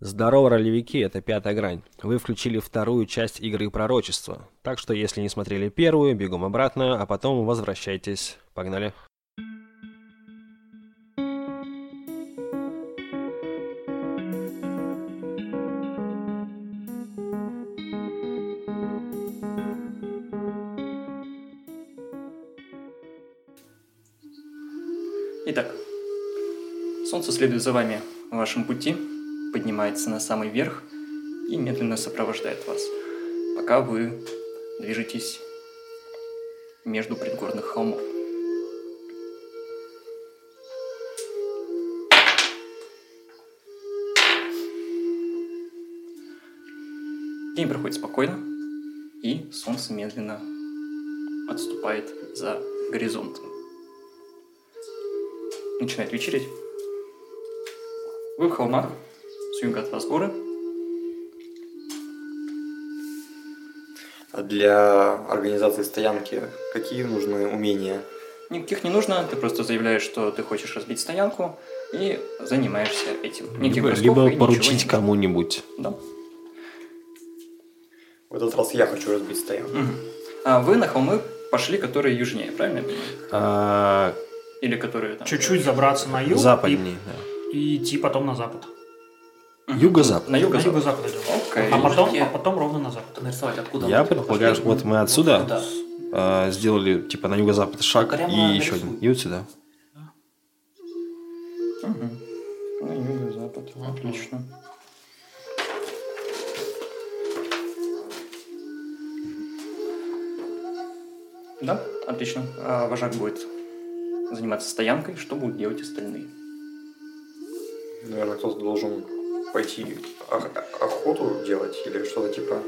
Здорово, ролевики, это пятая грань. Вы включили вторую часть игры пророчества. Так что, если не смотрели первую, бегом обратно, а потом возвращайтесь. Погнали. Итак, солнце следует за вами в вашем пути, поднимается на самый верх и медленно сопровождает вас, пока вы движетесь между предгорных холмов. День проходит спокойно, и солнце медленно отступает за горизонтом. Начинает вечереть. Вы в холмах, с юга от вас горы. А для организации стоянки какие нужны умения? Никаких не нужно, ты просто заявляешь, что ты хочешь разбить стоянку и занимаешься этим. Никаких Либо, либо поручить кому-нибудь. Да. В этот раз я хочу разбить стоянку. Мгм. А вы на холмы пошли, которые южнее, правильно? А, Или которые там... Чуть-чуть забраться на юг западней, да. и, и идти потом на запад. Юго-запад. На На юго-запад. юго-запад идем. Окей. А потом, а потом ровно на запад. нарисовать, откуда Я предполагаю, пошли. вот мы отсюда Вот сюда. а, сделали типа на юго-запад шаг Прямо и еще один. И вот сюда. Мгм. На юго-запад. Мгм. Отлично. Да, отлично. А вожак будет заниматься стоянкой. Что будут делать остальные? Наверное, кто-то должен пойти ох- охоту делать или что-то типа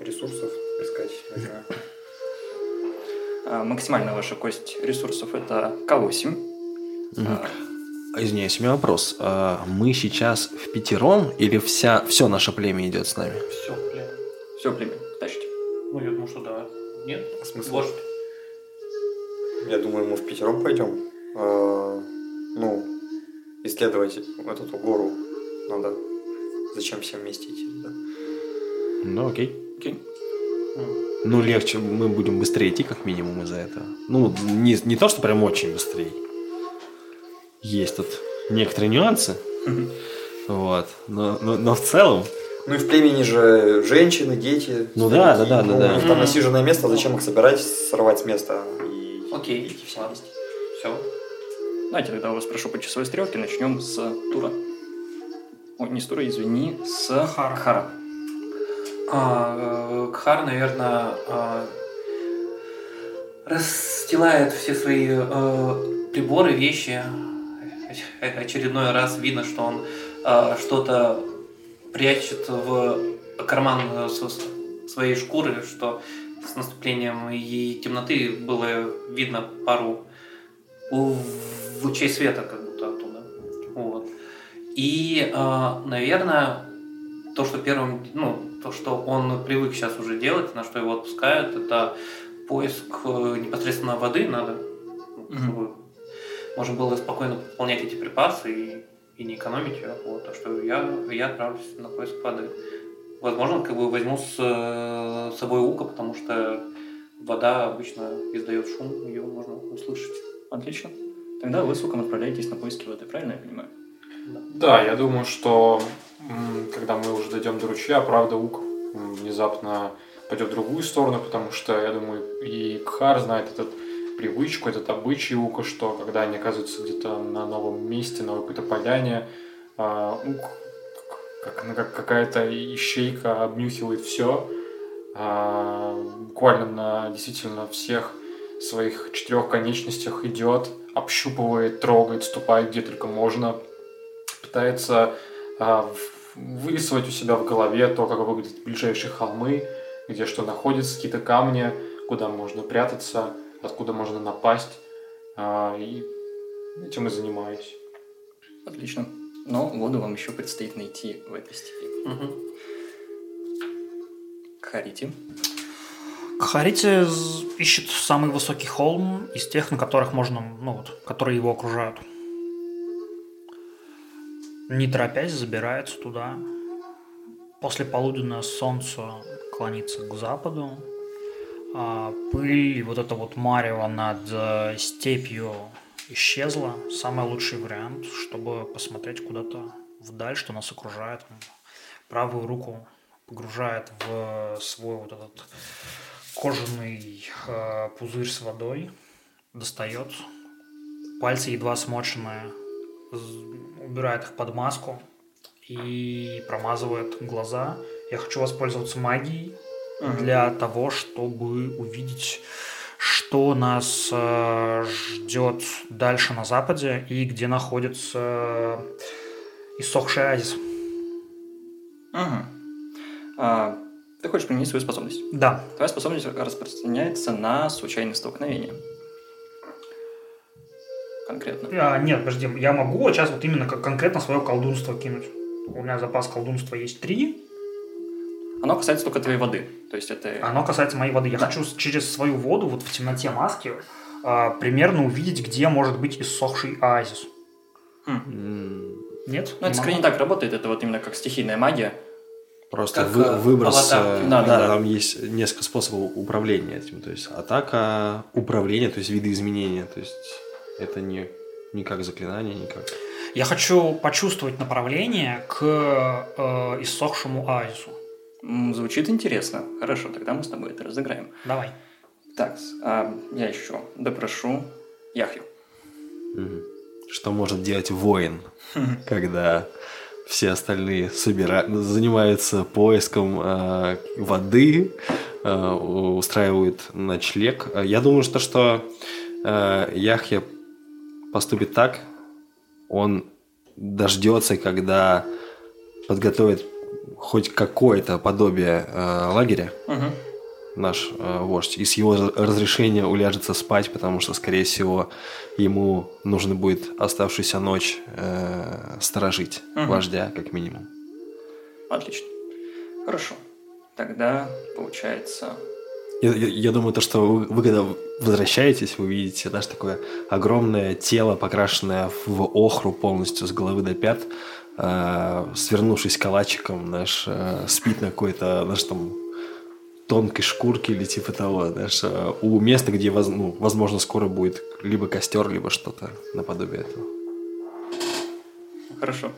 ресурсов искать. знаю. А, максимальная ваша кость ресурсов это К8. Мгм. А, А, Извиняюсь, у меня вопрос. А, мы сейчас в пятером или вся, все наше племя идет с нами? Все, блин. все, племя, тащите. Ну, я думаю, что да. Нет? Смысл? Вождь. Я думаю, мы в пятером пойдем. А, ну, исследовать вот эту гору надо. Зачем всем вместе идти? да? Ну, окей. Окей. Ну, легче, мы будем быстрее идти, как минимум, из-за этого. Ну, не, не то, что прям очень быстрее. Есть тут некоторые нюансы. Вот. Но, но, но в целом, Ну и в племени же женщины, дети. Ну да, да, да, да, Ну, да. у них там насиженное место, зачем их собирать, сорвать с места и Окей. идти все. Все. Давайте тогда у вас прошу по часовой стрелке. Начнем с тура. Ой, не с тура, извини, с Хара. Хара. А, э, Кхар, наверное, а, расстилает все свои э, приборы, вещи. Очередной раз видно, что он а, что-то прячет в карман своей шкуры, что с наступлением и темноты было видно пару лучей света как. Вот. И, а, наверное, то, что первым, ну, то, что он привык сейчас уже делать, на что его отпускают, это поиск э, непосредственно воды надо, чтобы можно было спокойно пополнять эти припасы и, и не экономить ее. Вот, так что я, я отправлюсь на поиск воды. Возможно, как бы возьму с э, собой ука, потому что вода обычно издает шум, ее можно услышать. Отлично. Тогда вы с Луком отправляетесь на поиски воды, правильно я понимаю? Да, я думаю, что когда мы уже дойдем до ручья, правда, Ук внезапно пойдет в другую сторону, потому что, я думаю, и Кхар знает этот привычку, этот обычай Ука, что когда они оказываются где-то на новом месте, на какой-то поляне, а, Ук, как, ну, как какая-то ищейка, обнюхивает все, буквально на действительно всех своих четырех конечностях идет, общупывает, трогает, ступает где только можно, пытается а, вырисовать у себя в голове то, как выглядят ближайшие холмы, где что находится, какие-то камни, куда можно прятаться, откуда можно напасть. А, и этим и занимаюсь. Отлично. Но воду вам еще предстоит найти в этой степи. Харити. Харите з- ищет самый высокий холм из тех, на которых можно, ну вот, которые его окружают. Не торопясь, забирается туда. После полуденное солнце клонится к западу. А пыль вот это вот марево над э, степью исчезла. Самый лучший вариант, чтобы посмотреть куда-то вдаль, что нас окружает. Правую руку погружает в свой вот этот кожаный э, пузырь с водой, достает, пальцы едва смоченные, убирает их под маску и промазывает глаза. Я хочу воспользоваться магией для того, чтобы увидеть, что нас э, ждет дальше на западе и где находится иссохший оазис. Мгм. А, ты хочешь применить свою способность? Да, Твоя способность распространяется на случайные столкновения. Конкретно. А, нет, подожди, я могу сейчас вот именно как конкретно свое колдунство кинуть. У меня запас колдунства есть три, Оно касается только твоей воды. То есть это... оно касается моей воды. Я Да. хочу через свою воду вот в темноте маски а, примерно увидеть, где может быть иссохший оазис. М, Нет? Ну, это Не скорее не так работает. Это вот именно как стихийная магия. Просто Как, вы- э, выброс... э, Да, Да, да, да. там есть несколько способов управления этим. То есть атака, управление, то есть виды изменения. То есть это не, не как заклинание, не как... Я хочу почувствовать направление к э, иссохшему оазису. М, Звучит интересно. Хорошо, тогда мы с тобой это разыграем. Давай. Так, а я еще допрошу Яхью. Что может делать воин, когда все остальные собира... занимаются поиском э, воды, э, устраивают ночлег. Я думаю, что, что э, Яхья поступит так, он дождется, когда подготовит хоть какое-то подобие э, лагеря, Мгм. наш э, вождь, и с его раз- разрешения уляжется спать, потому что, скорее всего, ему нужно будет оставшуюся ночь э, сторожить Мгм. вождя, как минимум. Отлично. Хорошо. Тогда получается... Я, я- думаю, то, что вы, вы когда возвращаетесь, вы видите даже такое огромное тело, покрашенное в охру полностью с головы до пят, э, свернувшись калачиком, наш э, спит на какой-то, наш там тонкой шкурке или типа того, знаешь, э, у места, где, воз- ну, возможно, скоро будет либо костер, либо что-то наподобие этого. Хорошо.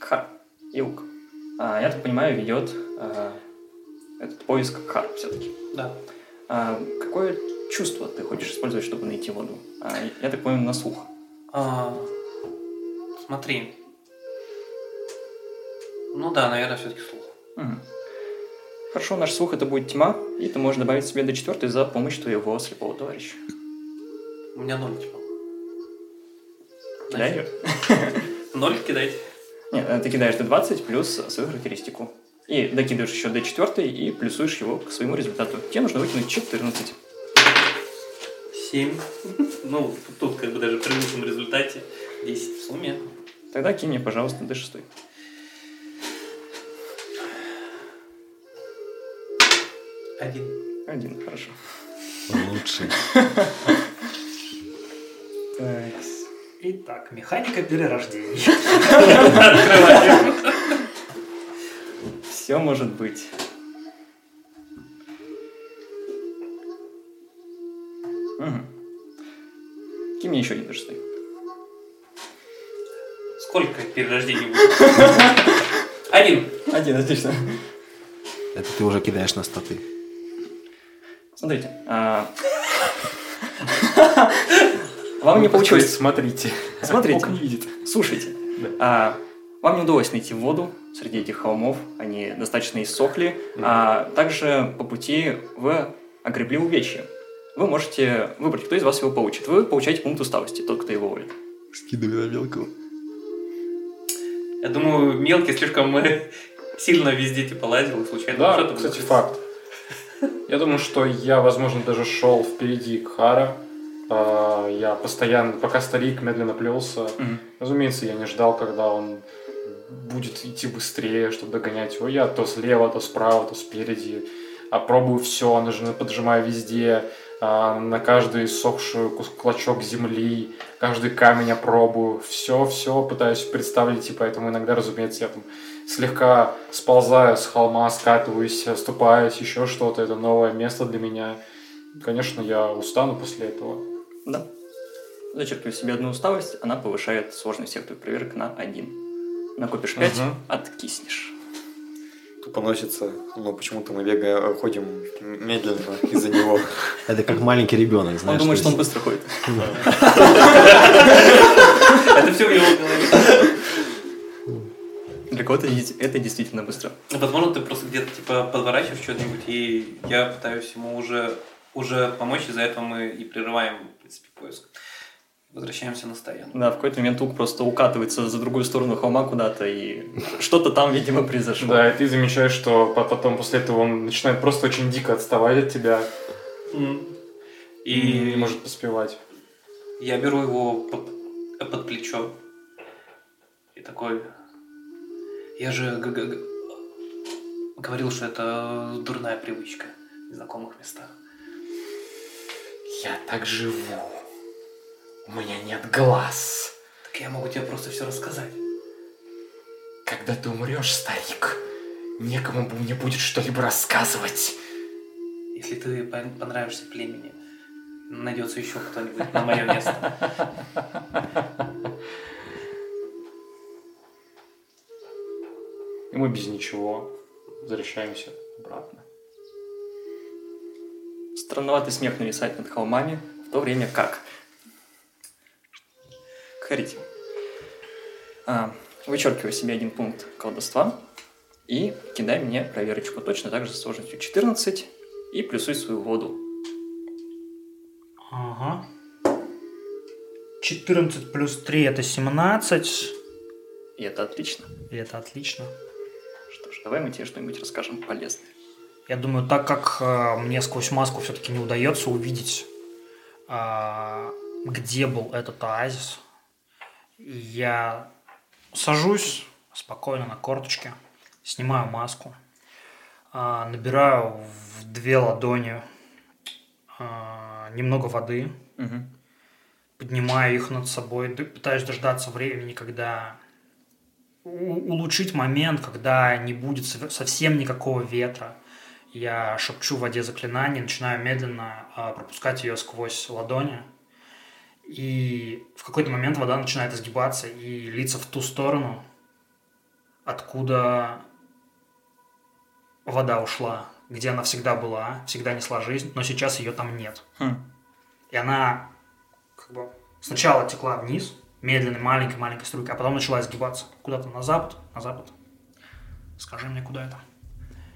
Кхар. Иук. А, я так понимаю, ведет а, этот поиск Кхар все-таки. Да. А, какое чувство ты хочешь использовать, чтобы найти воду? А, я так понимаю, на слух. А, смотри. Ну да, наверное, все-таки слух. Мгм. Хорошо, наш слух это будет тьма, и ты можешь добавить себе до четвертой за помощь твоего слепого товарища. У меня ноль типа. Кидай. Ноль кидайте. Нет, э, ты кидаешь до 20 плюс свою характеристику. И докидываешь еще до четвертой и плюсуешь его к своему результату. Тебе нужно выкинуть 14. Семь. Ну, тут как бы даже при лучшем результате 10 в сумме. Тогда кинь мне, пожалуйста, до шестой. Один. Один, хорошо. Лучший. Так. Итак, механика перерождений. Все может быть. Мгм. Кинь мне еще один шестой. Сколько перерождений будет? Один. Один, отлично. Это ты уже кидаешь на статы. Смотрите. а, Вам не Ну, получилось. Смотрите. Смотрите. Видит. Слушайте. Да. а, Вам не удалось найти воду среди этих холмов. Они достаточно иссохли. А также по пути вы огребли увечья. Вы можете выбрать, кто из вас его получит. Вы получаете пункт усталости, тот, кто его волит. Скидывай на мелкого. Я думаю, мелкий слишком э, сильно везде типа лазил и случайно Да, что-то кстати, будет. факт. Я думаю, что я, возможно, даже шел впереди Кхара. А, Я постоянно, пока старик медленно плелся, Мгм. разумеется, я не ждал, когда он будет идти быстрее, чтобы догонять его. Я то слева, то справа, то спереди. А пробую все, нажимаю, поджимаю везде, а, на каждый сохший клочок земли, каждый камень опробую, все-все пытаюсь представить, и поэтому иногда, разумеется, я там слегка сползаю с холма, скатываюсь, оступаюсь, еще что-то, это новое место для меня. Конечно, я устану после этого. Да. Зачеркивай себе одну усталость, она повышает сложность всех твоих проверок на один. Накопишь 5, Мгм. откиснешь. Тупо носится, но почему-то мы бегаем, ходим медленно из-за него. Это как маленький ребенок, знаешь. Он думает, то что он быстро ходит. Это все в его голове. Для кого-то это действительно быстро. Возможно, ты просто где-то типа подворачиваешь что-нибудь, и я пытаюсь ему уже, уже помочь, из-за этого мы и прерываем, в принципе, поиск. Возвращаемся на стоянку. Да, в какой-то момент лук просто укатывается за другую сторону холма куда-то, и что-то там, видимо, произошло. Да, и ты замечаешь, что по- потом после этого он начинает просто очень дико отставать от тебя и не может поспевать. я беру его под, под плечо и такой... Я же говорил, что это дурная привычка в незнакомых местах. Я так живу. У меня нет глаз. Так я могу тебе просто все рассказать. Когда ты умрешь, старик, некому мне будет что-либо рассказывать. Если ты пон- понравишься племени, найдется еще кто-нибудь на мое место. И мы без ничего возвращаемся обратно. Странноватый смех нависает над холмами, в то время как... Харите. А, вычеркивай себе один пункт колдовства и кидай мне проверочку точно так же с сложностью 14 и плюсуй свою воду. Ага. 14 плюс 3 это 17. И это отлично. И это отлично. Что ж, давай мы тебе что-нибудь расскажем полезное. Я думаю, так как э, мне сквозь маску все-таки не удается увидеть, э, где был этот оазис, я сажусь спокойно на корточке, снимаю маску, э, набираю в две ладони э, немного воды, Мгм. поднимаю их над собой, пытаюсь дождаться времени, когда улучшить момент, когда не будет сов- совсем никакого ветра. Я шепчу в воде заклинание, начинаю медленно а, пропускать ее сквозь ладони. И в какой-то момент вода начинает изгибаться и литься в ту сторону, откуда вода ушла, где она всегда была, всегда несла жизнь, но сейчас ее там нет. Хм. И она как бы сначала текла вниз, медленной, маленькой-маленькой струйкой, а потом начала изгибаться куда-то на запад, на запад. Скажи мне, куда это?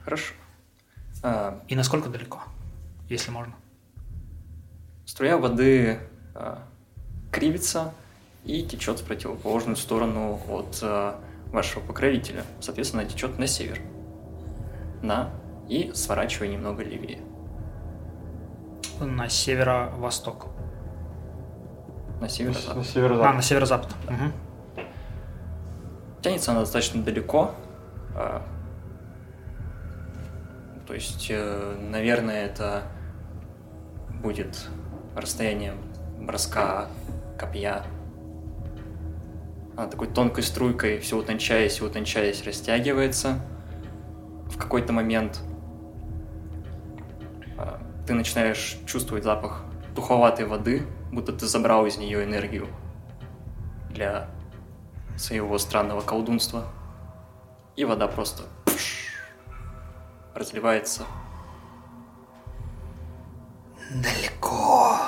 Хорошо. А, И насколько далеко, если можно. Струя воды а, кривится и течет в противоположную сторону от а, вашего покровителя. Соответственно, течет на север. На и сворачивая немного левее. На северо-восток. На На северо-запад. А, северо-запад. на северо-запад. Мгм. Тянется она достаточно далеко. а, то есть, э, наверное, это будет расстояние броска копья. Она такой тонкой струйкой, все утончаясь и утончаясь, растягивается. В какой-то момент а, ты начинаешь чувствовать запах тухловатой воды, будто ты забрал из нее энергию для своего странного колдунства. И вода просто пш, разливается. Далеко.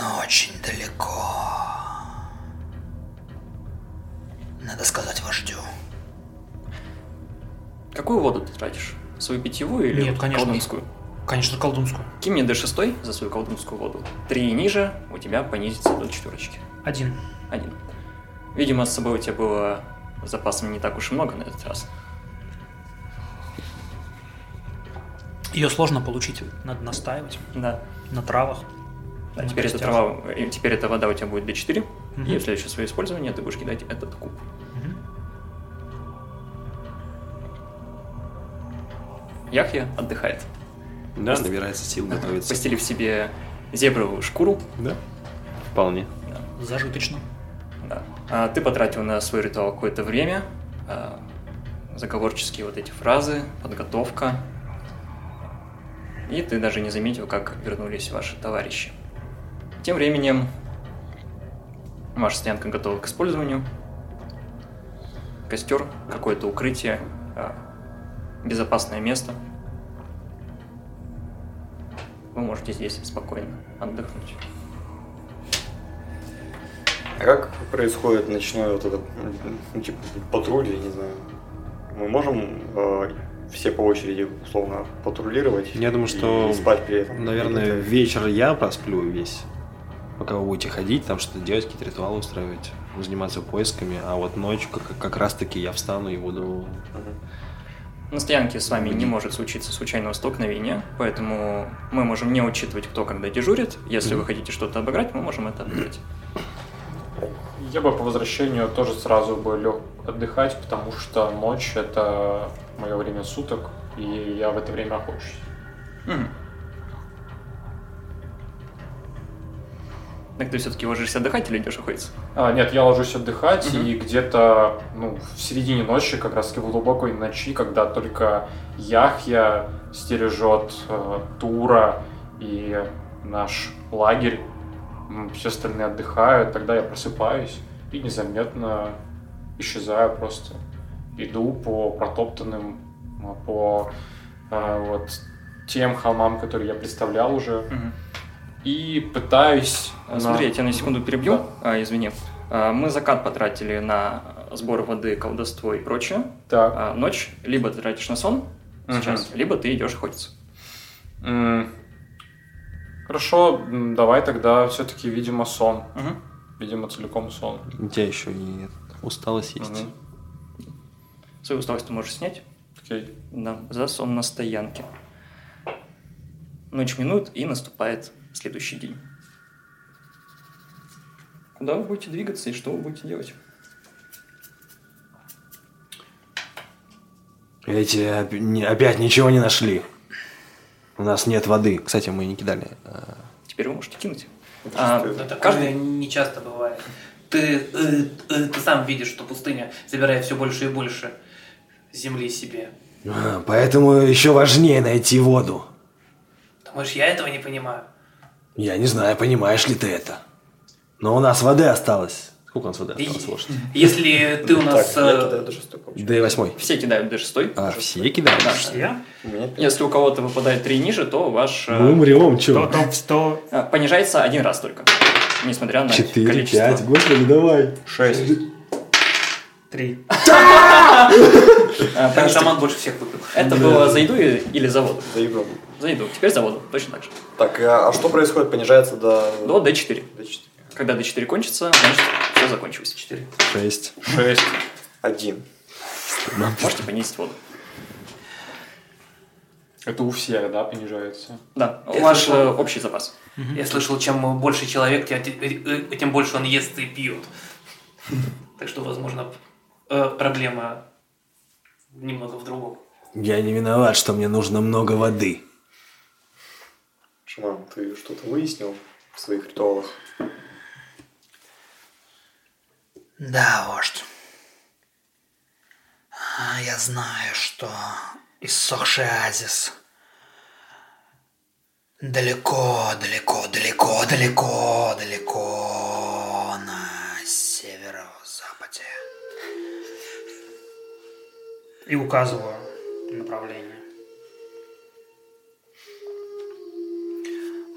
Но очень далеко. Надо сказать вождю. Какую воду ты тратишь? Свою питьевую или Нет, конечно. колдунскую? Конечно, колдунскую. Кинь мне D6 за свою колдунскую воду. Три и ниже у тебя понизится до четверочки. Один. Один. Видимо, с собой у тебя было запасами не так уж и много на этот раз. Ее сложно получить. Надо настаивать Да. на травах. Да, на теперь, эта костях. трава, теперь эта вода у тебя будет D4, Мгм. и в следующее свое использование ты будешь кидать этот куб. Мгм. Яхья отдыхает. Да, набирается сил, готовится. Постелив себе зебровую шкуру, Да, вполне. Зажиточно. Да. А ты потратил на свой ритуал какое-то время. а, заговорческие вот эти фразы, подготовка. И ты даже не заметил, как вернулись ваши товарищи. Тем временем ваша стоянка готова к использованию. Костер, какое-то укрытие, а, безопасное место. Вы можете здесь спокойно отдохнуть. А как происходит ночной вот этот, ну, типа, патруль, я не знаю? Мы можем э, все по очереди, условно, патрулировать? Я думаю, и что, спать при этом? Наверное, вечер я просплю весь. Пока вы будете ходить, там что-то делать, какие-то ритуалы устраивать, заниматься поисками. А вот ночью как, как раз-таки я встану и буду... На стоянке с вами не может случиться случайного столкновения, поэтому мы можем не учитывать, кто когда дежурит. Если вы хотите что-то обыграть, мы можем это обыграть. Я бы по возвращению тоже сразу бы лег отдыхать, потому что ночь это мое время суток, и я в это время охочусь. Мгм. Так ты все-таки ложишься отдыхать или идешь охотиться? А, нет, я ложусь отдыхать, Мгм. и где-то ну, в середине ночи, как раз таки в глубокой ночи, когда только Яхья стережет э, Тура и наш лагерь, все остальные отдыхают, тогда я просыпаюсь и незаметно исчезаю просто. Иду по протоптанным, а, по э, вот тем холмам, которые я представлял уже, Мгм. И пытаюсь... А, на- Смотри, я тебя на секунду перебью, А, извини. А, Мы закат потратили на сбор воды, колдовство и прочее. Так. А ночь либо ты тратишь на сон сейчас, либо ты идешь охотиться. М, Хорошо, давай тогда все-таки, видимо, сон. Мгм. Видимо, целиком сон. У тебя еще и усталость есть. Мгм. Свою усталость ты можешь снять. Окей. Да, за сон на стоянке. Ночь минут, и наступает следующий день. Куда вы будете двигаться и что вы будете делать? Эти опять ничего не нашли. У нас нет воды. Кстати, мы не кидали. а, Теперь вы можете кинуть. А, Да такое каждый... не часто бывает. Ты, э, э, ты сам видишь, что пустыня забирает все больше и больше земли себе. а, Поэтому еще важнее найти воду. Думаешь, я этого не понимаю? Я не знаю, понимаешь ли ты это. Но у нас воды осталось. Сколько у нас воды осталось, лошадь? Если ты у нас... Так, я э, кидаю до шестой, получается. Да и восьмой. Все кидают D6. А, все кидают? Да. Пять. Если у кого-то выпадает 3 ниже, то ваш э, Мы умрем, чё? то, то э, понижается один раз только. Несмотря на Четыре, количество. пять, господи, давай. Шесть. три. А, Так, понижается- шаман больше всех выпил. Это было за еду или за воду? За еду. За еду. Теперь за воду. Точно так же. Так, а, а что происходит? Понижается до... До D4. до четыре. Когда D4 кончится, значит все закончилось. 4. Шесть. Шесть. Один. Можете понизить воду. Это у всех, да, понижается? Да, Я ваш слышал. э, общий запас. Я слышал, чем больше человек, тем, э, тем больше он ест и пьет. Так что, возможно, э, проблема немного в другом. Я не виноват, что мне нужно много воды. Шаман, ты что-то выяснил в своих ритуалах? Да, вождь. А, Я знаю, что иссохший оазис далеко, далеко, далеко, далеко, далеко на северо-западе. И указываю направление.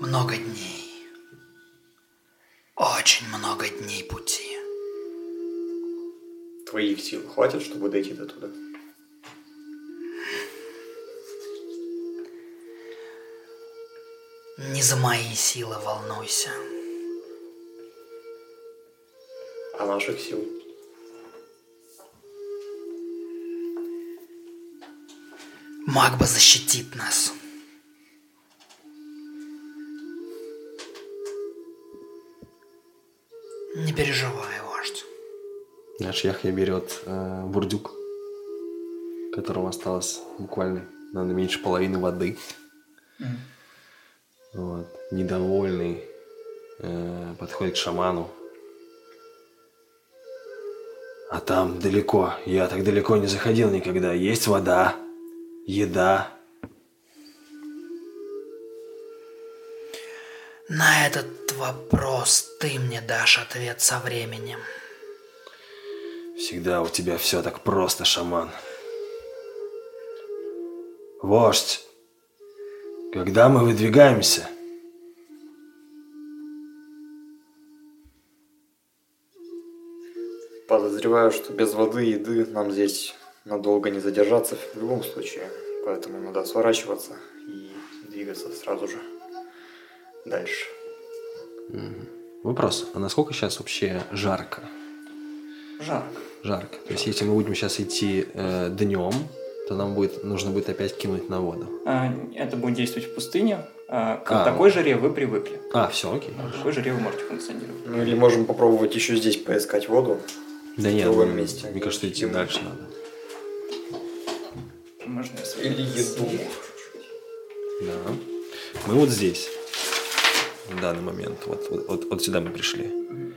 Много дней. Очень много дней пути. Твоих сил хватит, чтобы дойти до туда? Не за мои силы волнуйся. А наших сил? Магба защитит нас. Не переживай, вождь. Наш Яхья берет э, бурдюк, которому осталось буквально, наверное, меньше половины воды. Вот, недовольный, э, подходит к шаману. А там далеко, я так далеко не заходил никогда. Есть вода, еда. На этот вопрос ты мне дашь ответ со временем. Всегда у тебя все так просто, шаман. Вождь, когда мы выдвигаемся? Подозреваю, что без воды и еды нам здесь надолго не задержаться в любом случае. Поэтому надо сворачиваться и двигаться сразу же дальше. Вопрос, а насколько сейчас вообще жарко? Жарко. Жарко. То есть, если мы будем сейчас идти э, днем, то нам будет нужно будет опять кинуть на воду. А, Это будет действовать в пустыне. А, К А. такой жаре вы привыкли. А, все, окей. На такой жаре вы можете функционировать. Ну или можем попробовать еще здесь поискать воду. Да в нет, другом ну, месте. мне кажется, идти Ему- дальше надо. Можно Или еду. Да. Мы вот здесь. В данный момент. Вот, вот, вот, вот сюда мы пришли.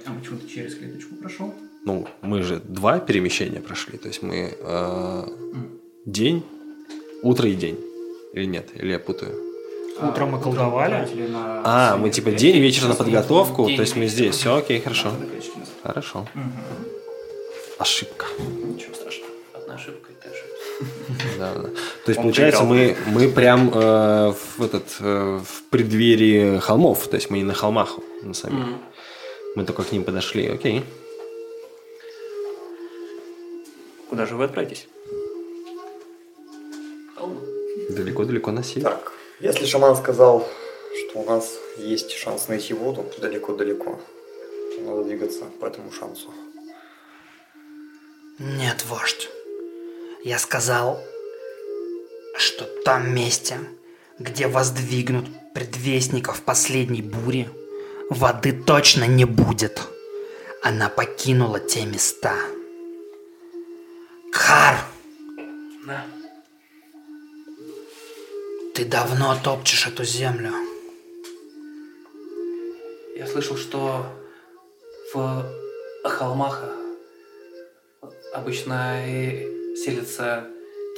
А почему ты через клеточку прошел? Ну, мы же два перемещения прошли. То есть мы э, день, утро и день. Или нет? Или я путаю? Утром мы колдовали. А, мы типа день, вечер на подготовку. То есть мы здесь. Все, окей, хорошо. Хорошо. Ошибка. Ничего страшного. Одна ошибка, и ты ошибка. Да, да. То есть, Он получается, мы, мы прям э, в, этот, э, в преддверии холмов. То есть мы не на холмах на самих. Мы только к ним подошли. Окей. Куда же вы отправитесь? Далеко-далеко на север. Так, если шаман сказал, что у нас есть шанс найти воду далеко-далеко, надо двигаться по этому шансу. Нет, вождь. Я сказал, что в том месте, где воздвигнут предвестников последней бури, воды точно не будет. Она покинула те места. Кхар, Да. ты давно топчешь эту землю. Я слышал, что в холмах обычно и селятся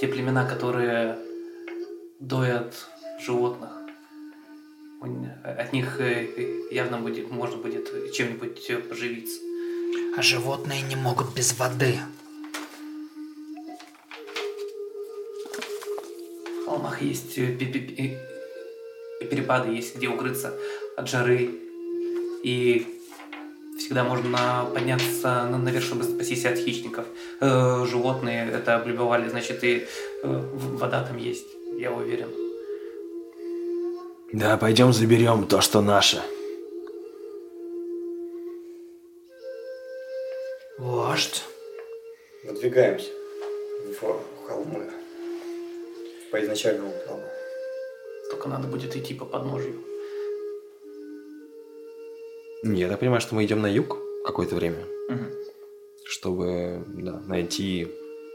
те племена, которые доят животных. От них э, явно будет, можно будет чем-нибудь э, поживиться. А животные не могут без воды. В холмах есть э, пе- пе- пе- э, перепады, есть где укрыться от жары. И всегда можно подняться на- наверх, чтобы спастись от хищников. Э, Животные это облюбовали, значит, и э, вода там есть, я уверен. Да, пойдем заберем то, что наше. Вождь, Выдвигаемся в холмы по изначальному плану. Только надо будет идти по подножью. Я так понимаю, что мы идем на юг какое-то время, Мгм. чтобы да, найти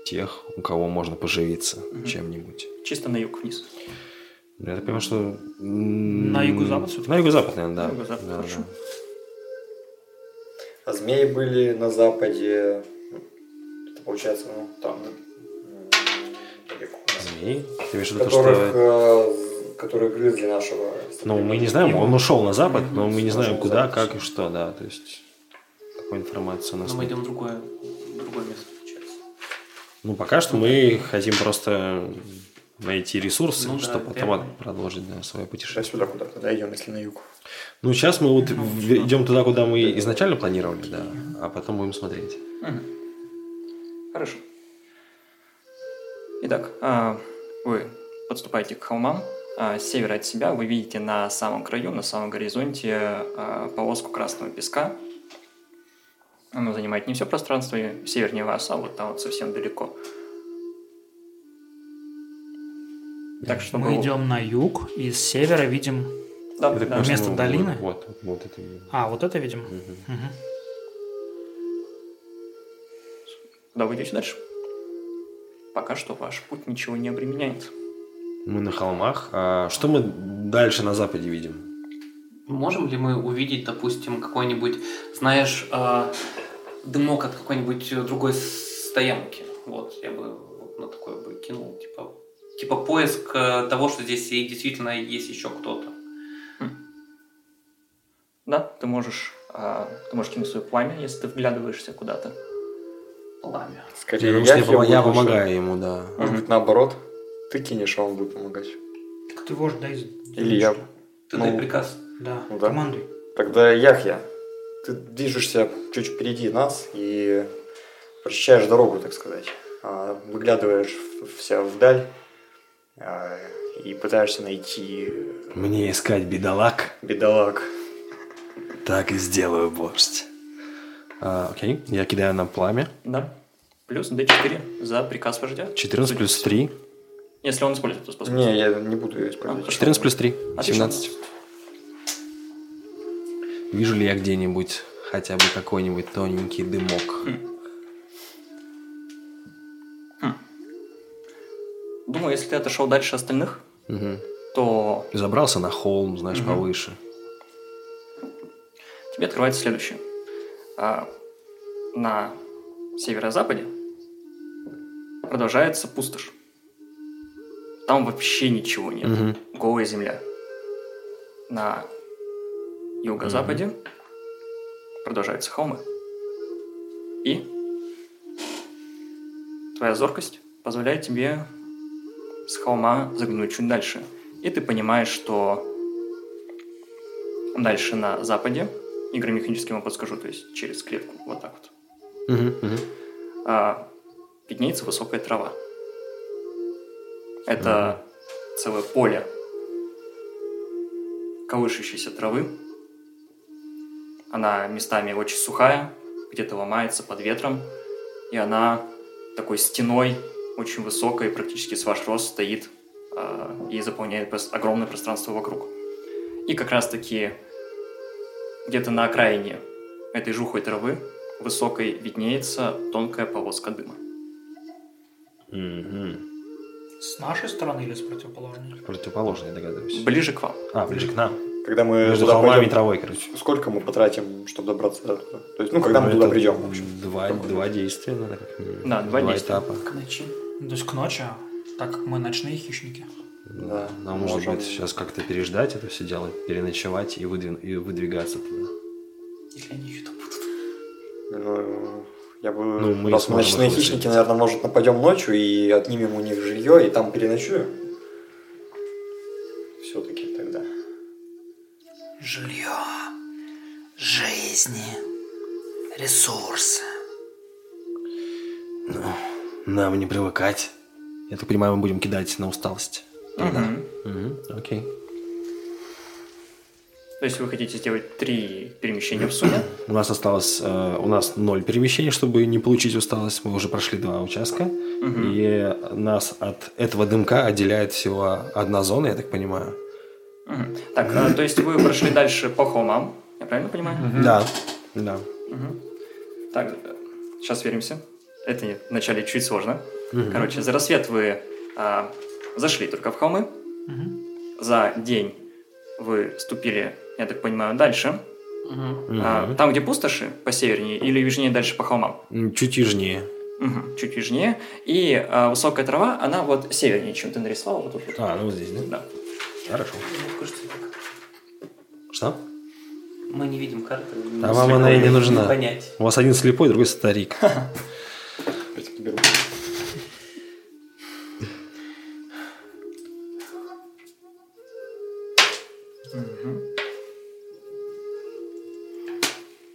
тех, у кого можно поживиться чем-нибудь. Чисто на юг вниз. Я так понимаю, что... На юго-запад всё-таки? На юго-запад, наверное, да. На юго-запад, Да, хорошо. да. А змеи были на западе. Это получается, ну, там. далеко. Змеи? Ты имеешь в виду то, Которых, что... которые грызли нашего. Ну, мы не знаем, он ушел на запад, но мы не знаем, куда, как и что, да. То есть, какой информации у нас Но мы идем в другое, в другое место, получается. Ну, пока что мы хотим просто найти ресурсы, Ну да, чтобы это потом понял. продолжить да, свое Сейчас путешествие. сюда куда-то дойдем, если на юг. Ну, сейчас мы вот в- идем туда, куда мы изначально планировали, да, а потом будем смотреть. Хорошо. Итак, а, вы подступаете к холмам. А, С севера от себя вы видите на самом краю, на самом горизонте а, полоску красного песка. Оно занимает не все пространство севернее вас, а вот там вот совсем далеко. Так что Мы идем на юг, и с севера видим... Да, да. Вместо долины? Вот, вот это. видим. А, вот это видим. Мгм. Мгм. Куда вы идете дальше? Пока что ваш путь ничего не обременяет. Мы на холмах. А что мы дальше на западе видим? Можем ли мы увидеть, допустим, какой-нибудь, знаешь, э, дымок от какой-нибудь другой стоянки? Вот, я бы вот на такое бы кинул, типа, типа поиск э, того, что здесь и действительно есть еще кто-то. Да, ты можешь, а, ты можешь кинуть свое пламя, если ты вглядываешься куда-то. Пламя. Скорее, я, я лучше. помогаю ему, да. Может быть, наоборот. Ты кинешь, а он будет помогать. Так ты вождь, дай... Или я. Ты Ну, дай приказ. Да, Ну да. командуй. Тогда Яхья, ты движешься чуть впереди нас и прочищаешь дорогу, так сказать. А, Выглядываешь вся вдаль а, и пытаешься найти Мне искать бедолаг? бедолаг. Так и сделаю, вождь. А, окей, я кидаю на пламя. Да. Плюс D4 за приказ вождя. 14 Судя плюс по 3. Если он использует эту способность. Не, я не буду ее использовать. А, 14 плюс 3. Отлично. 17. Вижу ли я где-нибудь хотя бы какой-нибудь тоненький дымок? Думаю, если ты отошел дальше остальных, Мгм. то Забрался на холм, знаешь, Мгм. повыше. тебе открывается следующее. А, на северо-западе продолжается пустошь. Там вообще ничего нет. Мгм. Голая земля. На юго-западе продолжаются холмы. И твоя зоркость позволяет тебе с холма заглянуть чуть дальше. И ты понимаешь, что дальше на западе, игромеханически вам подскажу, то есть через клетку, вот так вот, Мгм, мгм. а, виднеется высокая трава. Это целое поле колышущейся травы. Она местами очень сухая, где-то ломается под ветром, и она такой стеной, очень высокой, практически с ваш рост стоит а, и заполняет огромное пространство вокруг. И как раз-таки где-то на окраине этой жухлой травы высокой виднеется тонкая полоска дыма. Мгм. С нашей стороны или с противоположной? Противоположный, я догадываюсь. Ближе к вам. А, ближе к нам. Когда мы Между туда холмами и пойдем, травой, короче. сколько мы потратим, чтобы добраться до туда? То есть, ну, когда мы Ну, туда это придем, в общем. Два, два действия надо как минимум. Да, два действия. этапа. К ночи. То есть к ночи, так как мы ночные хищники. Да. Нам Может, может быть он- сейчас как-то переждать это все дело, переночевать и, выдвин- и выдвигаться туда. Если они еще там будут. Ну, я бы... Ну, мы раз мы ночные хищники, наверное, может, нападем ночью и отнимем у них жилье, и там переночуем. Все-таки тогда. Жилье, жизни, ресурсы. Нам не привыкать. Я так понимаю, мы будем кидать на усталость. Мгм. Мгм, Окей. То есть вы хотите сделать три перемещения в сумме? У нас осталось, э, у нас ноль перемещений, чтобы не получить усталость. Мы уже прошли два участка. И нас от этого дымка отделяет всего одна зона, я так понимаю. Мгм. Так, а, то есть вы прошли дальше по холмам, я правильно понимаю? Да. Да. Мгм. Так, сейчас сверимся. Это вначале чуть сложно. Короче, за рассвет вы а, зашли только в холмы. За день вы ступили, я так понимаю, дальше. Мгм. А, там, где пустоши, по севернее или южнее дальше по холмам? Чуть южнее. Мгм, чуть южнее. И а, высокая трава, она вот севернее, чем ты нарисовал. Вот тут вот. А, ну вот здесь, да? Да. Хорошо. Что? Мы не видим карты. А вам она и не нужна. Понять. У вас один слепой, другой старик. Опять-таки беру.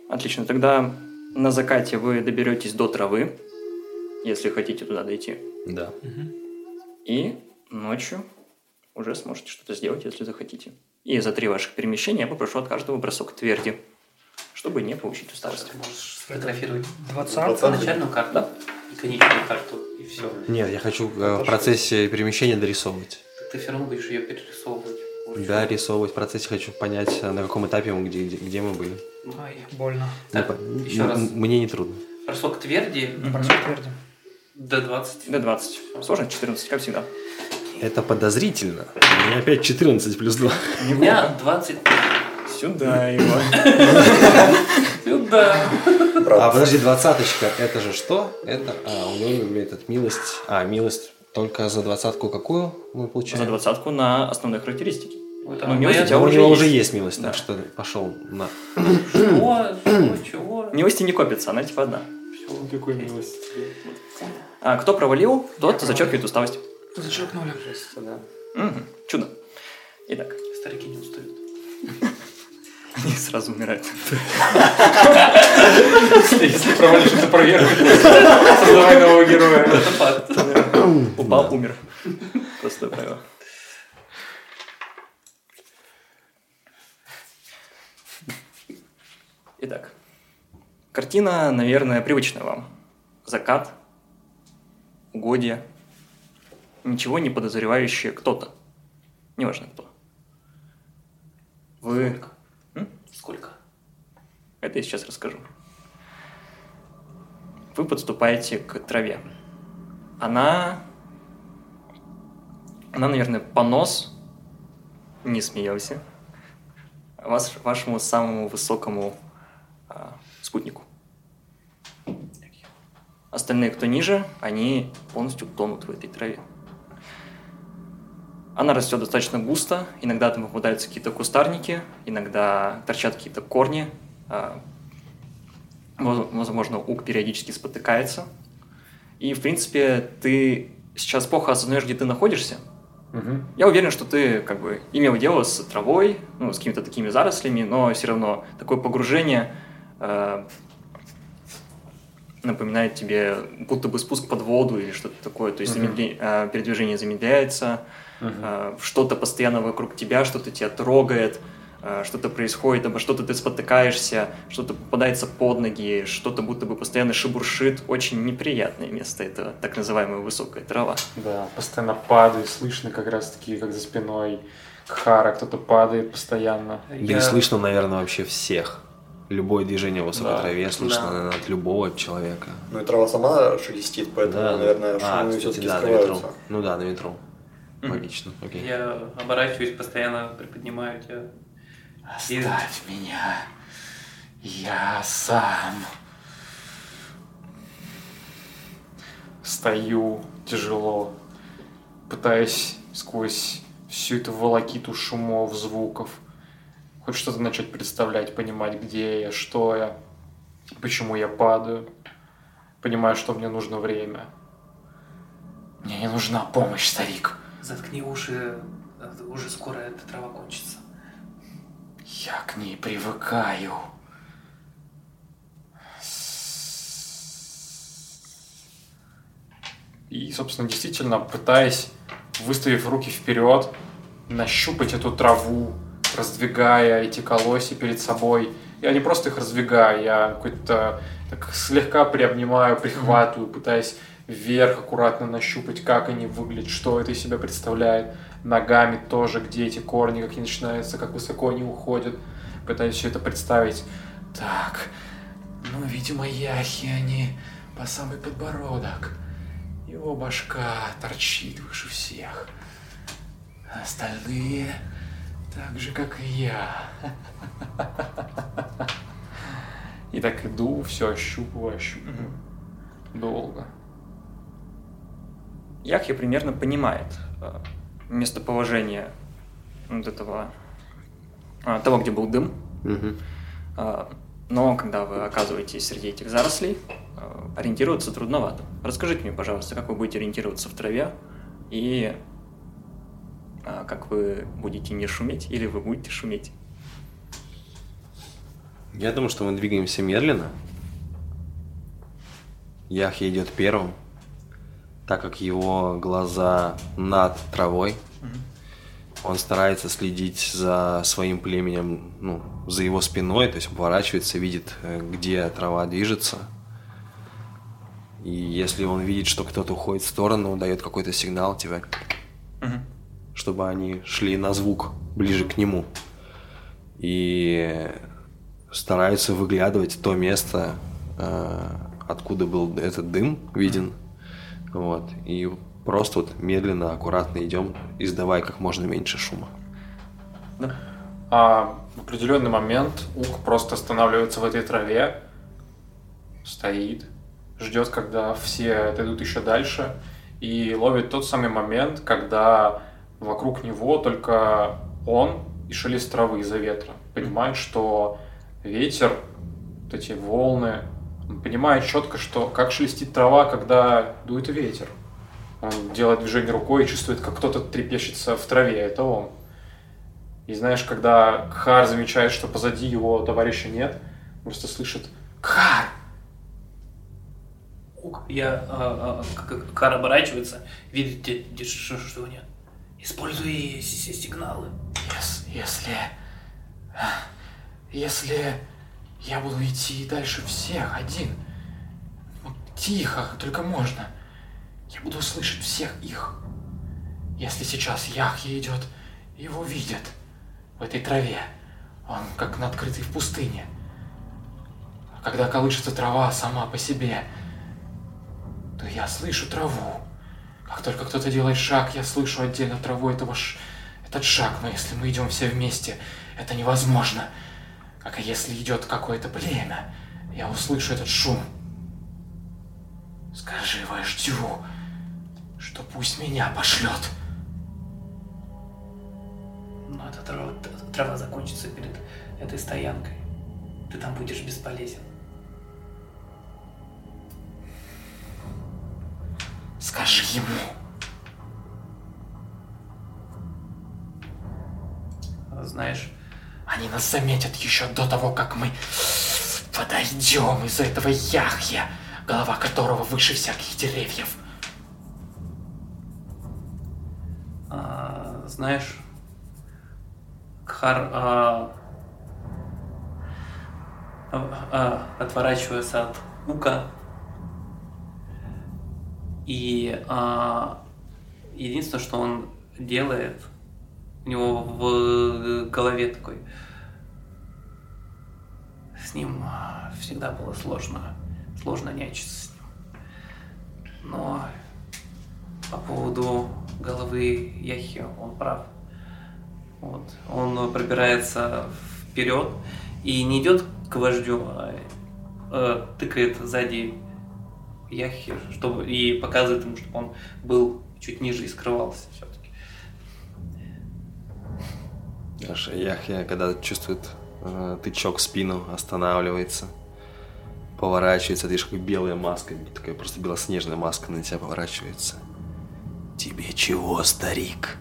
Отлично. Тогда на закате вы доберетесь до травы, если хотите туда дойти. Да. И ночью уже сможете что-то сделать, если захотите. И за три ваших перемещения я попрошу от каждого бросок тверди, чтобы не получить усталость. Можешь сфотографировать Двадцатка. начальную карту и конечную карту, и все. Нет, я хочу э, в процессе перемещения дорисовывать. Ты все равно будешь ее перерисовывать. Да, рисовывать в процессе хочу понять, э, на каком этапе мы, где, где, где мы были. Ай, больно. Так, Ну, еще раз. Мне не трудно. Бросок тверди Бросок тверди. до 20. До 20. Сложно? 14, как всегда. Это подозрительно. У меня опять 14 плюс 2. У меня 20. Сюда его. Сюда. А подожди, двадцаточка, это же что? Это, а, у него этот милость, а, милость только за двадцатку какую мы получаем? За двадцатку на основные характеристики. Вот, Ну, а милость у тебя у уже него есть. уже есть милость, Да. так что пошел на... Что? Что? Чего? Милости не копится, она типа одна. Какой милость. А кто провалил, тот зачеркивает усталость. Зачеркнули. Мгм, Чудо. Итак, Старики не устают. они сразу умирают. Если провалишь эту проверку, создавай нового героя. Упал, умер. Простое правило. Итак, картина, наверное, привычная вам. Закат, угодья, ничего не подозревающий кто-то. Неважно кто. Вы... М? Сколько? Это я сейчас расскажу. Вы подступаете к траве. Она... Она, наверное, понос. Не смеемся. Вас, вашему самому высокому спутнику. Остальные, кто ниже, они полностью тонут в этой траве. Она растет достаточно густо, иногда там попадаются какие-то кустарники, иногда торчат какие-то корни, а, воз- возможно, ук периодически спотыкается. И, в принципе, ты сейчас плохо осознаешь, где ты находишься. Я уверен, что ты как бы имел дело с травой, ну, с какими-то такими зарослями, но все равно такое погружение э, напоминает тебе будто бы спуск под воду или что-то такое. То есть Мгм. замедле- э, передвижение замедляется, э, что-то постоянно вокруг тебя, что-то тебя трогает, э, что-то происходит, обо что-то ты спотыкаешься, что-то попадается под ноги, что-то будто бы постоянно шебуршит. Очень неприятное место, это так называемая высокая трава. Да, постоянно падает, слышно как раз таки, как за спиной Хара кто-то падает постоянно. Да и слышно, наверное, вообще всех. Любое движение в высокой Да. траве слышно Да. наверное, от любого человека. Ну и трава сама шелестит, поэтому, наверное, а, шумы кстати, все-таки да, на ветру. Ну да, на ветру. Мгм. Логично, окей. Я оборачиваюсь, постоянно приподнимаю тебя. Оставь меня. Я сам. Стою тяжело, пытаясь сквозь всю эту волокиту шумов, звуков, хоть что-то начать представлять, понимать, где я, что я, почему я падаю. Понимаю, что мне нужно время. Мне не нужна помощь, старик. Заткни уши, то уже скоро эта трава кончится. Я к ней привыкаю. И, собственно, действительно, пытаясь, выставив руки вперед, нащупать эту траву, раздвигая эти колосья перед собой. Я не просто их раздвигаю, я какой-то так слегка приобнимаю, прихватываю, пытаясь вверх аккуратно нащупать, как они выглядят, что это из себя представляет. Ногами тоже, где эти корни, как они начинаются, как высоко они уходят. Пытаюсь все это представить. Так, ну, видимо, яхи они по самый подбородок. Его башка торчит выше всех. Остальные так же, как и я. И так иду, все ощупываю, ощупываю. Долго. Яхья примерно понимает э, местоположение вот этого а, того, где был дым. А, Но когда вы оказываетесь среди этих зарослей, ориентироваться трудновато. Расскажите мне, пожалуйста, как вы будете ориентироваться в траве и как вы будете не шуметь или вы будете шуметь. Я думаю, что мы двигаемся медленно. Яхья идет первым, так как его глаза над травой. Он старается следить за своим племенем, ну, за его спиной, то есть поворачивается, видит, э, где трава движется. И если он видит, что кто-то уходит в сторону, дает какой-то сигнал, типа, Мгм. Чтобы они шли на звук ближе к нему. И стараются выглядывать то место, э, откуда был этот дым виден, Вот. И просто вот медленно, аккуратно идем, издавая как можно меньше шума. А в определенный момент Ук просто останавливается в этой траве, стоит, ждет, когда все отойдут еще дальше, и ловит тот самый момент, когда вокруг него только он и шелест травы из-за ветра. Понимает, что ветер, вот эти волны, он понимает четко, что как шелестит трава, когда дует ветер. Он делает движение рукой и чувствует, как кто-то трепещется в траве, это он. И знаешь, когда Кхар замечает, что позади его товарища нет, просто слышит «Кхар!» Я а, а, к- к- Кар оборачивается, видит, что его нет. Используй сигналы. Ес- Если... Если я буду идти дальше всех один, ну, тихо, только можно, я буду слышать всех их. Если сейчас Яхья идет, его видят в этой траве. Он как на открытой в пустыне. А когда колышется трава сама по себе, то я слышу траву. Как только кто-то делает шаг, я слышу отдельно траву этого ш... этот шаг, но если мы идем все вместе, это невозможно. Как и если идет какое-то племя, я услышу этот шум. Скажи вождю, что пусть меня пошлет. Но эта трава, т- трава закончится перед этой стоянкой. Ты там будешь бесполезен. Скажи ему. Знаешь, Они нас заметят еще до того, как мы подойдем из этого яхья, голова которого выше всяких деревьев. а, знаешь, Кхар а, а, а, отворачивается от Ука и а, единственное, что он делает, у него в голове такой с ним а, всегда было сложно, сложно нянчиться с ним. Но по поводу головы Яхи он прав. Вот. Он пробирается вперед и не идет к вождю, а э, тыкает сзади Яхи, чтобы и показывает ему, чтобы он был чуть ниже и скрывался все-таки. Аж Яхья, когда чувствует э, тычок в спину, останавливается, поворачивается, ты видишь, как белая маска, такая просто белоснежная маска на тебя поворачивается. Тебе чего, старик?